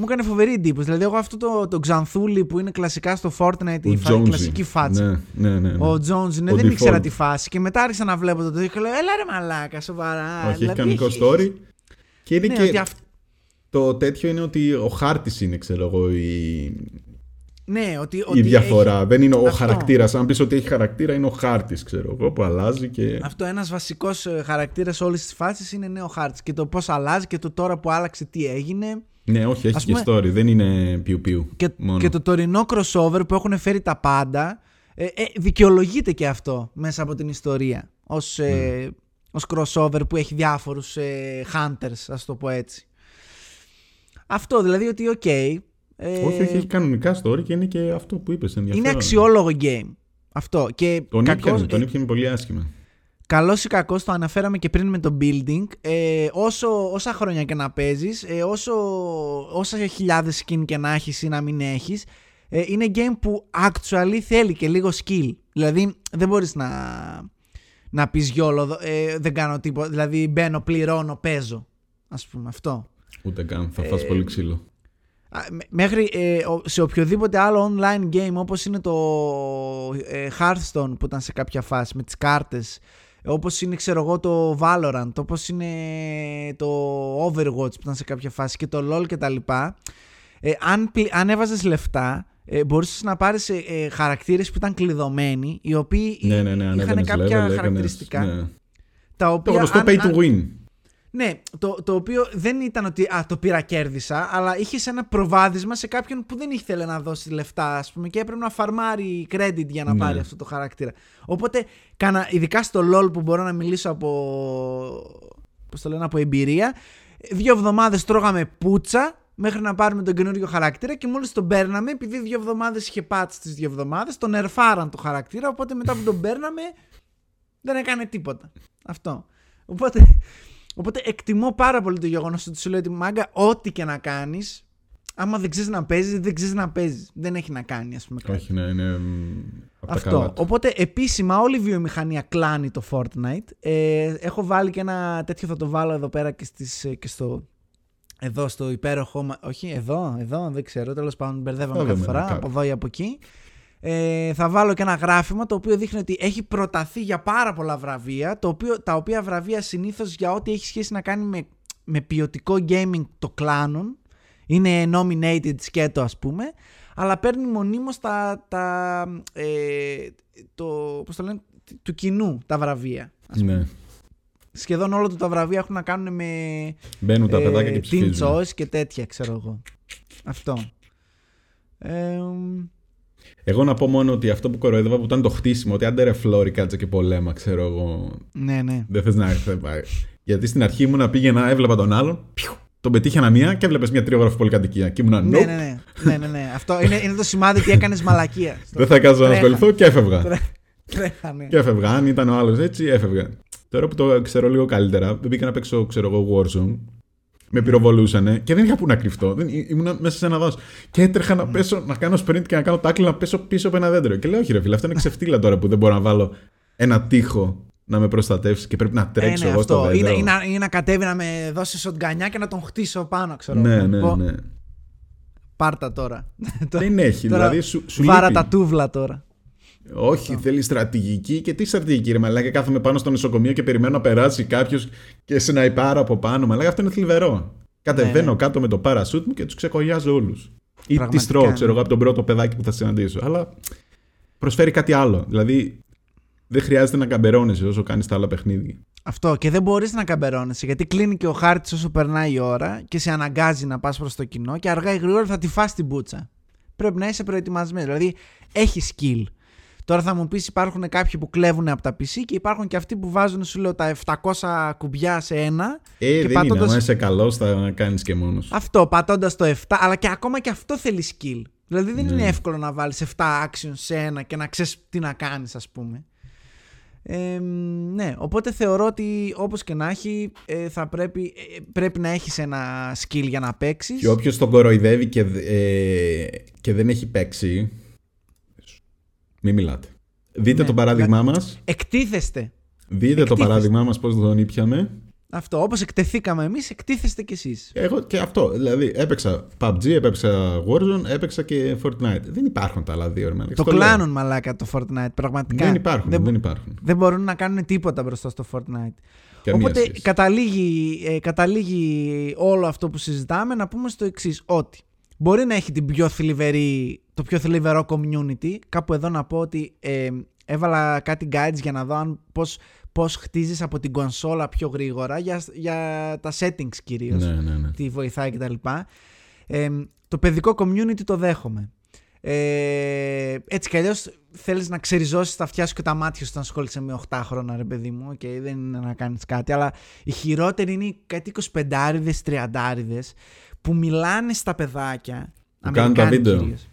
μου έκανε φοβερή εντύπωση. Δηλαδή, εγώ αυτό το, το Ξανθούλη που είναι κλασικά στο Fortnite, η φα... κλασική φάτσα. Ναι, ναι, ναι, ναι. Ο Jones, ναι, Ο δεν default. ήξερα τη φάση. Και μετά άρχισα να βλέπω το τέτοιο και λέω, Έλα ρε μαλάκα, σοβαρά. Όχι, έχει Δηλαδή, κανονικό έχει- story. Και είναι Ναι, και ότι αυ- το τέτοιο είναι ότι ο χάρτης είναι, ξέρω εγώ, η, Ναι, ότι, η ότι διαφορά. έχει- Δεν είναι ο Αυτό. χαρακτήρας. Αν πεις ότι έχει χαρακτήρα, είναι ο χάρτης, ξέρω εγώ, που αλλάζει και. Αυτό ένας βασικός ε, χαρακτήρας όλης της φάσης είναι νέο χάρτης και το πώς αλλάζει και το τώρα που άλλαξε τι έγινε Ναι, όχι, έχει Ας και πούμε- story. Δεν είναι πιου-πιου. και, μόνο. και το τωρινό crossover που έχουν φέρει τα πάντα ε, ε, δικαιολογείται και αυτό μέσα από την ιστορία ως, ε, ως crossover που έχει διάφορους ε, hunters ας το πω έτσι. Αυτό δηλαδή ότι οκ ε, Όχι, όχι, έχει κανονικά story και είναι και αυτό που είπες. είναι αξιόλογο game. Αυτό. Και Τον κακώς- ήπιανε, τον ε, ήπιανε πολύ άσχημα. Καλός ή κακός, το αναφέραμε και πριν με το building. Ε, όσο, όσα χρόνια και να παίζεις, ε, όσο, όσα χιλιάδες skin και να έχεις ή να μην έχεις, ε, είναι game που actually θέλει και λίγο skill. Δηλαδή δεν μπορείς να, να πεις YOLO, ε, δεν κάνω τίποτα. Δηλαδή μπαίνω, πληρώνω, παίζω. Α πούμε αυτό. Ούτε καν. Θα Ε, φας πολύ ξύλο. Α, μέ- Μέχρι ε, ο- σε οποιοδήποτε άλλο online game όπως είναι το ε, Hearthstone που ήταν σε κάποια φάση με τις κάρτες όπως είναι ξέρω εγώ το Valorant όπως είναι το Overwatch που ήταν σε κάποια φάση και το LoL και τα λοιπά ε, αν, πλη- αν έβαζες λεφτά ε, μπορούσες να πάρεις ε, ε, χαρακτήρες που ήταν κλειδωμένοι οι οποίοι Ναι, ναι, ναι. είχαν ανέβαινες κάποια level, έκανες- χαρακτηριστικά ναι. τα Το οποία γνωστό αν- pay αν- to win. ναι, το, το οποίο δεν ήταν ότι α, το πήρα κέρδισα, αλλά είχες ένα προβάδισμα σε κάποιον που δεν ήθελε να δώσει λεφτά, ας πούμε, και έπρεπε να φαρμάρει credit για να Ναι. πάρει αυτό το χαρακτήρα. Οπότε, κάνα, ειδικά στο LOL που μπορώ να μιλήσω από. Πώς το λένε, από εμπειρία, δύο εβδομάδες τρώγαμε πούτσα μέχρι να πάρουμε τον καινούριο χαρακτήρα και μόλις τον παίρναμε, επειδή δύο εβδομάδες είχε patch τις δύο εβδομάδες, τον ερφάραν το χαρακτήρα. Οπότε μετά που τον παίρναμε, δεν έκανε τίποτα. Αυτό. Οπότε, οπότε εκτιμώ πάρα πολύ το γεγονός ότι σου λέει ότι μάγκα, ό,τι και να κάνεις, άμα δεν ξέρεις να παίζεις, δεν ξέρεις να παίζεις. Δεν έχει να κάνει, ας πούμε. κάτι. Όχι, ναι, είναι. μ, απ' τα Αυτό. καλά του. Οπότε επίσημα όλη η βιομηχανία κλάνει το Fortnite. Ε, έχω βάλει και ένα τέτοιο, θα το βάλω εδώ πέρα και, στις, ε, και στο. Εδώ στο υπέροχο. μα- Όχι, εδώ, εδώ, δεν ξέρω. Τέλος πάντων, μπερδεύαμε Θα κάθε δούμε, φορά κάπου. από εδώ ή από εκεί. Ε, θα βάλω και ένα γράφημα το οποίο δείχνει ότι έχει προταθεί για πάρα πολλά βραβεία. Το οποίο, τα οποία βραβεία συνήθως για ό,τι έχει σχέση να κάνει με, με ποιοτικό gaming το κλάνουν. Είναι nominated σκέτο, ας πούμε. Αλλά παίρνει μονίμως τα, τα, ε, το, πώς το λένε, του κοινού τα βραβεία. Ναι. Σχεδόν όλα του τα βραβεία έχουν να κάνουν με Μπαίνουν τα ε, παιδάκια και Teen ψηφίζουν. Choice και τέτοια, ξέρω εγώ. Αυτό. Ε, μ, Εγώ να πω μόνο ότι αυτό που κοροϊδεύα που ήταν το χτίσιμο, ότι άντε ρε φλόρι κάτσε και πολέμα, ξέρω εγώ. ναι, ναι. Δεν θες να έρθει. Γιατί στην αρχή ήμουνα πήγαινα, έβλεπα τον άλλον, πιου, τον πετύχαινα μία και έβλεπες μια τριόγραφη πολυκατοικία. Και ήμουνα Ναι, nope, ναι, ναι, ναι, ναι, ναι. Αυτό είναι, είναι το σημάδι ότι έκανες μαλακία. δεν θα κάτσω να Τρέχα. ασχοληθώ και έφευγα. Τρέ- Τρέχανε. Και έφευγα. Αν ήταν ο άλλος έτσι, έφευγα. Τώρα που το ξέρω λίγο καλύτερα, μπήκα να παίξω, ξέρω εγώ, Warzone. Με πυροβολούσανε και δεν είχα που να κρυφτώ. Δεν, ή- ήμουνα μέσα σε ένα δάσο. Και έτρεχα να πέσω, να κάνω sprint και να κάνω tackle να πέσω πίσω από ένα δέντρο. Και λέω, Όχι, ρε φίλε, αυτό είναι ξεφτύλα τώρα που δεν μπορώ να βάλω ένα τείχο να με προστατεύσεις και πρέπει να τρέξω Ε, ναι, εγώ στο αυτό. δέντρο. Είναι, είναι, είναι να κατέβει να με δώσει σοτγκανιά και να τον χτίσω πάνω, ξέρω. ναι, εγώ. ναι, Πω, ναι. Πάρτα τώρα. Δεν έχει. Τώρα δηλαδή σου, σου Βάρα λείπει. τα τούβλα τώρα. Όχι, θέλει στρατηγική. Και τι στρατηγική, ρε Μαλάκα, κάθομαι πάνω στο νοσοκομείο και περιμένω να περάσει κάποιος και σναϊπάρω από πάνω. Μαλάκα, αυτό είναι θλιβερό. Κατεβαίνω Ναι. κάτω με το παρασούτ μου και τους ξεκολλιάζω όλους. Ή τη Πραγματικά, τρώω, ναι. ξέρω εγώ, από τον πρώτο παιδάκι που θα συναντήσω. Αλλά προσφέρει κάτι άλλο. Δηλαδή, δεν χρειάζεται να καμπερώνεσαι όσο κάνεις τα άλλα παιχνίδια. Αυτό και δεν μπορείς να καμπερώνεσαι γιατί κλείνει και ο χάρτης όσο περνάει η ώρα και σε αναγκάζει να πας προς το κοινό και αργά ή γρήγορα θα τη φας την μπούτσα. Πρέπει να είσαι προετοιμασμένος. Δηλαδή έχεις skill. Τώρα θα μου πεις υπάρχουν κάποιοι που κλέβουν από τα PC και υπάρχουν και αυτοί που βάζουν σου λέω τα 700 κουμπιά σε ένα. Ε, και δεν είναι. πατώντας- Αν είσαι καλός, θα κάνεις και μόνος. Αυτό πατώντας το 7, αλλά και ακόμα και αυτό θέλεις skill. Δηλαδή δεν Ναι. είναι εύκολο να βάλεις 7 actions σε ένα και να ξέρεις τι να κάνεις, ας πούμε. Ε, ναι, οπότε θεωρώ ότι όπως και να έχει ε, θα πρέπει, ε, πρέπει να έχεις ένα skill για να παίξεις. Και όποιος τον κοροϊδεύει και, ε, και δεν έχει παίξει. Μην μιλάτε. Δείτε Ναι. το παράδειγμά μας. Εκτίθεστε. Δείτε το Εκτίθεστε. παράδειγμά μας πώς τον ήπιαμε. Αυτό. Όπως εκτεθήκαμε εμείς, εκτίθεστε κι εσείς. Εγώ και αυτό. Δηλαδή, έπαιξα PUBG, έπαιξα Warzone, έπαιξα και Fortnite. Δεν υπάρχουν τα άλλα δύο, ρε μαλάκα. Το Στο λέω. κλάνουν μαλάκα το Fortnite. Πραγματικά. Δεν υπάρχουν. Δεν, Δεν, υπάρχουν. δεν μπορούν να κάνουν τίποτα μπροστά στο Fortnite. Καμία Οπότε σχέση. καταλήγει, ε, καταλήγει όλο αυτό που συζητάμε να πούμε στο εξής ότι μπορεί να έχει την πιο θλιβερή, το πιο θλιβερό community. Κάπου εδώ να πω ότι ε, έβαλα κάτι guides για να δω αν πώς, πώς χτίζεις από την κονσόλα πιο γρήγορα για, για τα settings κυρίως. Ναι, ναι, ναι. Τι βοηθάει κτλ. Ε, το παιδικό community το δέχομαι. Ε, έτσι κι αλλιώς θέλεις να ξεριζώσεις τα αυτιά σου και τα μάτια σου όταν ασχολείσαι με 8 χρόνια, ρε παιδί μου. Okay, δεν είναι να κάνεις κάτι. Αλλά οι χειρότεροι είναι οι κάτι 25άριδε, 30άριδε που μιλάνε στα παιδάκια. Που κάνουν τα Αμερικάνοι βίντεο. κυρίως,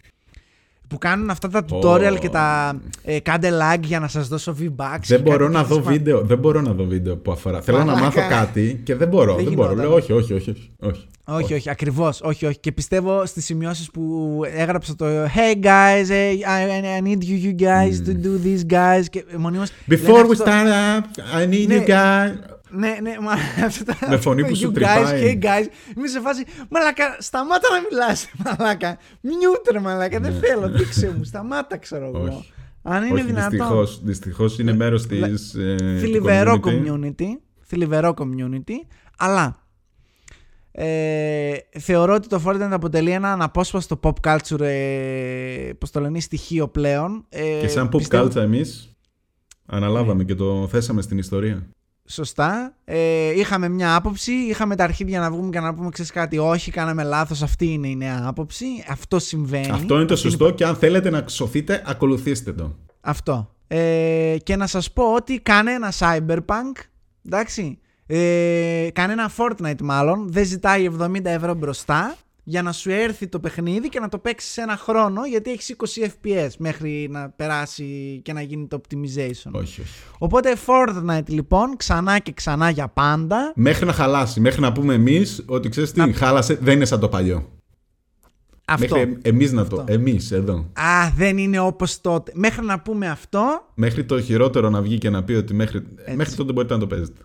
Που κάνουν αυτά τα tutorial Ω. και τα ε, κάντε like για να σας δώσω V-Bucks. Δεν και μπορώ κάτι να τέτοιες δω πα- βίντεο, δεν μπορώ να δω βίντεο που αφορά. Θέλω να Μαλάκα. μάθω κάτι και δεν μπορώ. Δεν Δεν, μπορώ. γινόταν. Λέω όχι, όχι, όχι, όχι. όχι. Όχι, όχι, ακριβώς, όχι, όχι. Και πιστεύω στις σημειώσεις που έγραψα το Hey guys, eh, I, I need you, you guys to do this guys και μονίμως λένε Before we αυτό- start up, I need Ναι. you guys. Ναι, ναι, μα αυτό τα- Με φωνή που you σου guys, τρυπάει. Hey guys, είμαι σε φάση, μαλάκα, σταμάτα να μιλάς, μαλάκα. Μιούτρε, μαλάκα, δεν θέλω, δείξε μου, σταμάτα, ξέρω εγώ. Ναι. Όχι. Αν είναι όχι, δυνατόν. δυστυχώς, δυστυχώς είναι μέρος της ε, του θλιβερό community. community. Θλιβερό community. Αλλά ε, θεωρώ ότι το Fortnite αποτελεί ένα αναπόσπαστο pop culture, ε, πώς το λένε, στοιχείο πλέον. Ε, Και σαν pop πιστεύω- culture εμείς αναλάβαμε και το θέσαμε στην ιστορία. Σωστά. Ε, είχαμε μια άποψη, είχαμε τα αρχίδια να βγούμε και να πούμε ξέρεις κάτι, όχι, κάναμε λάθος, αυτή είναι η νέα άποψη. Αυτό συμβαίνει. Αυτό είναι το Αυτή σωστό και αν θέλετε να σωθείτε, ακολουθήστε το. Αυτό. Ε, και να σας πω ότι κάνε ένα Cyberpunk, εντάξει, ε, κάνε ένα Fortnite μάλλον, δεν ζητάει 70 ευρώ μπροστά για να σου έρθει το παιχνίδι και να το παίξεις σε ένα χρόνο γιατί έχεις 20 FPS μέχρι να περάσει και να γίνει το optimization. Όχι, όχι. Οπότε Fortnite λοιπόν ξανά και ξανά για πάντα. Μέχρι να χαλάσει, μέχρι να πούμε εμείς ότι ξέρεις τι, Να- χάλασε, δεν είναι σαν το παλιό. Αυτό. Μέχρι εμείς να το, Αυτό. εμείς εδώ. Α, δεν είναι όπως τότε. Μέχρι να πούμε αυτό, Μέχρι το χειρότερο να βγει και να πει ότι μέχρι, μέχρι τότε μπορείτε να το παίζετε.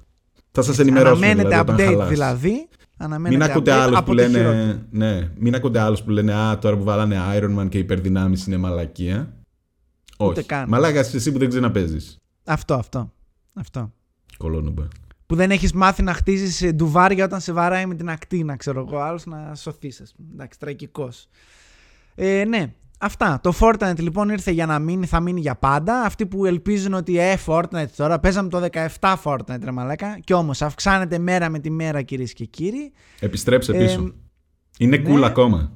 Θα σας ενημερώσουμε αναμένεται δηλαδή, όταν update χαλάσει. δηλαδή. Αναμένεται Μην ακούτε update άλλους από που το χειρότερο. λένε, ναι, μην ακούτε άλλους που λένε «Α, τώρα που βάλανε Iron Man και υπερδυνάμεις είναι μαλακία». Ούτε Όχι. καν. Μαλάκα είσαι εσύ που δεν ξέρεις να παίζεις. Αυτό, αυτό. Αυτό. Κολόνουμπε. Που δεν έχεις μάθει να χτίζεις ντουβάρια όταν σε βαράει με την ακτίνα, ξέρω εγώ. Άλλος να σωθείς, ας πούμε. Εντάξει, τραγικός. Ε, ναι. Αυτά. Το Fortnite λοιπόν ήρθε για να μείνει, θα μείνει για πάντα. Αυτοί που ελπίζουν ότι ε, Fortnite τώρα, παίζαμε το 17 Fortnite ρε μαλάκα. Κι όμως αυξάνεται μέρα με τη μέρα κυρίες και κύριοι. Επιστρέψε Ε, πίσω. είναι ναι. cool ακόμα.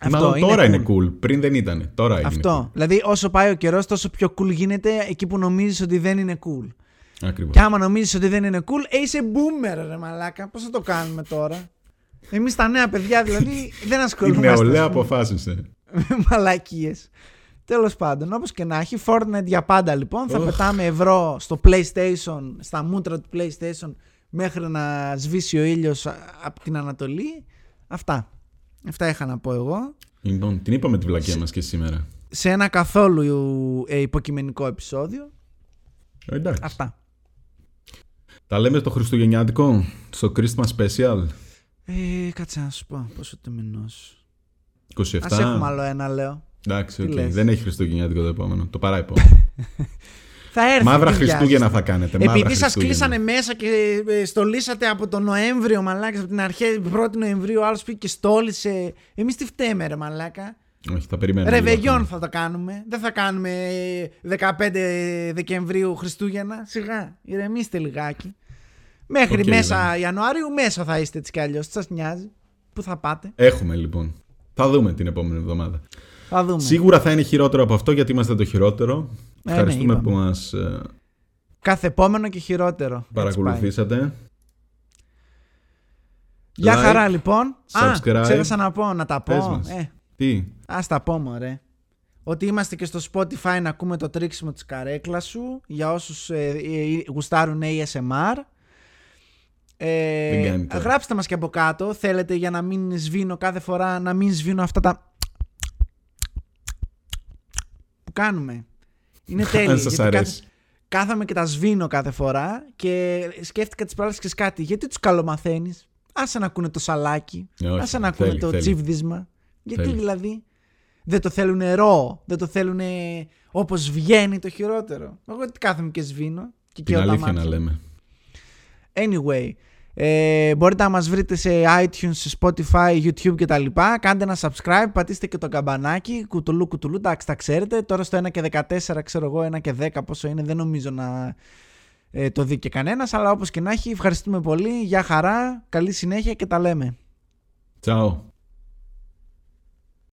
Αυτό, Μάλλον είναι τώρα cool. είναι cool. Πριν δεν ήταν. Τώρα έγινε Αυτό. Δηλαδή όσο πάει ο καιρός, τόσο πιο cool γίνεται εκεί που νομίζεις ότι δεν είναι cool. cool. Ακριβώς. Και άμα νομίζεις ότι δεν είναι cool, ε, είσαι boomer, ρε μαλάκα. Πώς θα το κάνουμε τώρα; Εμείς τα νέα παιδιά δηλαδή δεν Η ασχολούμαστε. νεολαία ας πούμε, αποφάσισε. Με μαλακίες. Τέλος πάντων, όπως και να έχει, Fortnite για πάντα λοιπόν. Θα Οχ. πετάμε ευρώ στο PlayStation, στα μούτρα του PlayStation μέχρι να σβήσει ο ήλιος από την Ανατολή. Αυτά. Αυτά είχα να πω εγώ. Λοιπόν, την είπαμε τη βλακεία μας και σήμερα. Σε ένα καθόλου ε, υποκειμενικό επεισόδιο. Ε, Εντάξει. Αυτά. Τα λέμε στο Χριστουγεννιάτικο, στο Christmas Special. Ε, κάτσε να σου πω πόσο το μηνός. 27. Ας έχουμε άλλο ένα, λέω. Εντάξει, Τι οκ. λες; δεν έχει Χριστουγεννιάτικο το επόμενο. Το παραεπόμενο. Θα έρθει. Μαύρα τι Χριστούγεννα βιάζεστε. θα κάνετε. μαύρα Επειδή σας Χριστούγεννα. κλείσανε μέσα και ε, στολίσατε από τον Νοέμβριο, μαλάκα, από την αρχή, 1η Νοεμβρίου, άλλος πήγε και στόλισε. Εμείς τι φταίμε, ρε μαλάκα. Όχι, θα περιμένουμε. λίγο Ρεβεγιόν ακόμα. θα το κάνουμε. Δεν θα κάνουμε ε, 15 Δεκεμβρίου Χριστούγεννα. Σιγά, ηρεμήστε λιγάκι. Μέχρι Οκ, μέσα Ιανουαρίου, μέσα θα είστε έτσι κι αλλιώς. Τι σας νοιάζει; Πού θα πάτε; Έχουμε λοιπόν. Θα δούμε την επόμενη εβδομάδα. Θα δούμε. Σίγουρα θα είναι χειρότερο από αυτό γιατί είμαστε το χειρότερο. ναι, Ευχαριστούμε είπαμε. που μας ε, Κάθε επόμενο και χειρότερο. Έτσι πάει. παρακολουθήσατε. Γεια Like, χαρά λοιπόν. subscribe. Α, ξέχασα να πω, να τα Πες πω. μας. Ε, Τι, ας τα πω μωρέ. Ότι είμαστε και στο Spotify να ακούμε το τρίξιμο της καρέκλας σου για όσους ε, ε, γουστάρουν ASMR. Ε, Δεν κάνει τώρα. γράψτε μας και από κάτω θέλετε για να μην σβήνω κάθε φορά να μην σβήνω αυτά τα που κάνουμε. Είναι τέλειο. Αν σας αρέσει. Κάθαμε και τα σβήνω κάθε φορά και σκέφτηκα τις προάλλες και κάτι. Γιατί τους καλομαθαίνεις; Άσε να ακούνε το σαλάκι. Ε, όχι, άσε να ακούνε θέλει, το θέλει. τσίβδισμα. Γιατί Θέλει. δηλαδή δεν το θέλουν ρο, δεν το θέλουν όπως βγαίνει το χειρότερο. Εγώ τι κάθομαι και σβήνω. Και Την καίω τα αλήθεια να μάτια. λέμε. Anyway, ε, μπορείτε να μας βρείτε σε iTunes, σε Spotify, YouTube και τα λοιπά. Κάντε ένα subscribe, πατήστε και το καμπανάκι, κουτουλού κουτουλού, εντάξει τα ξέρετε. Τώρα στο 1 και 14 ξέρω εγώ, 1 και 10 πόσο είναι, δεν νομίζω να ε, το δει και κανένας. Αλλά όπως και να έχει, ευχαριστούμε πολύ, για χαρά, καλή συνέχεια και τα λέμε. Τσάου.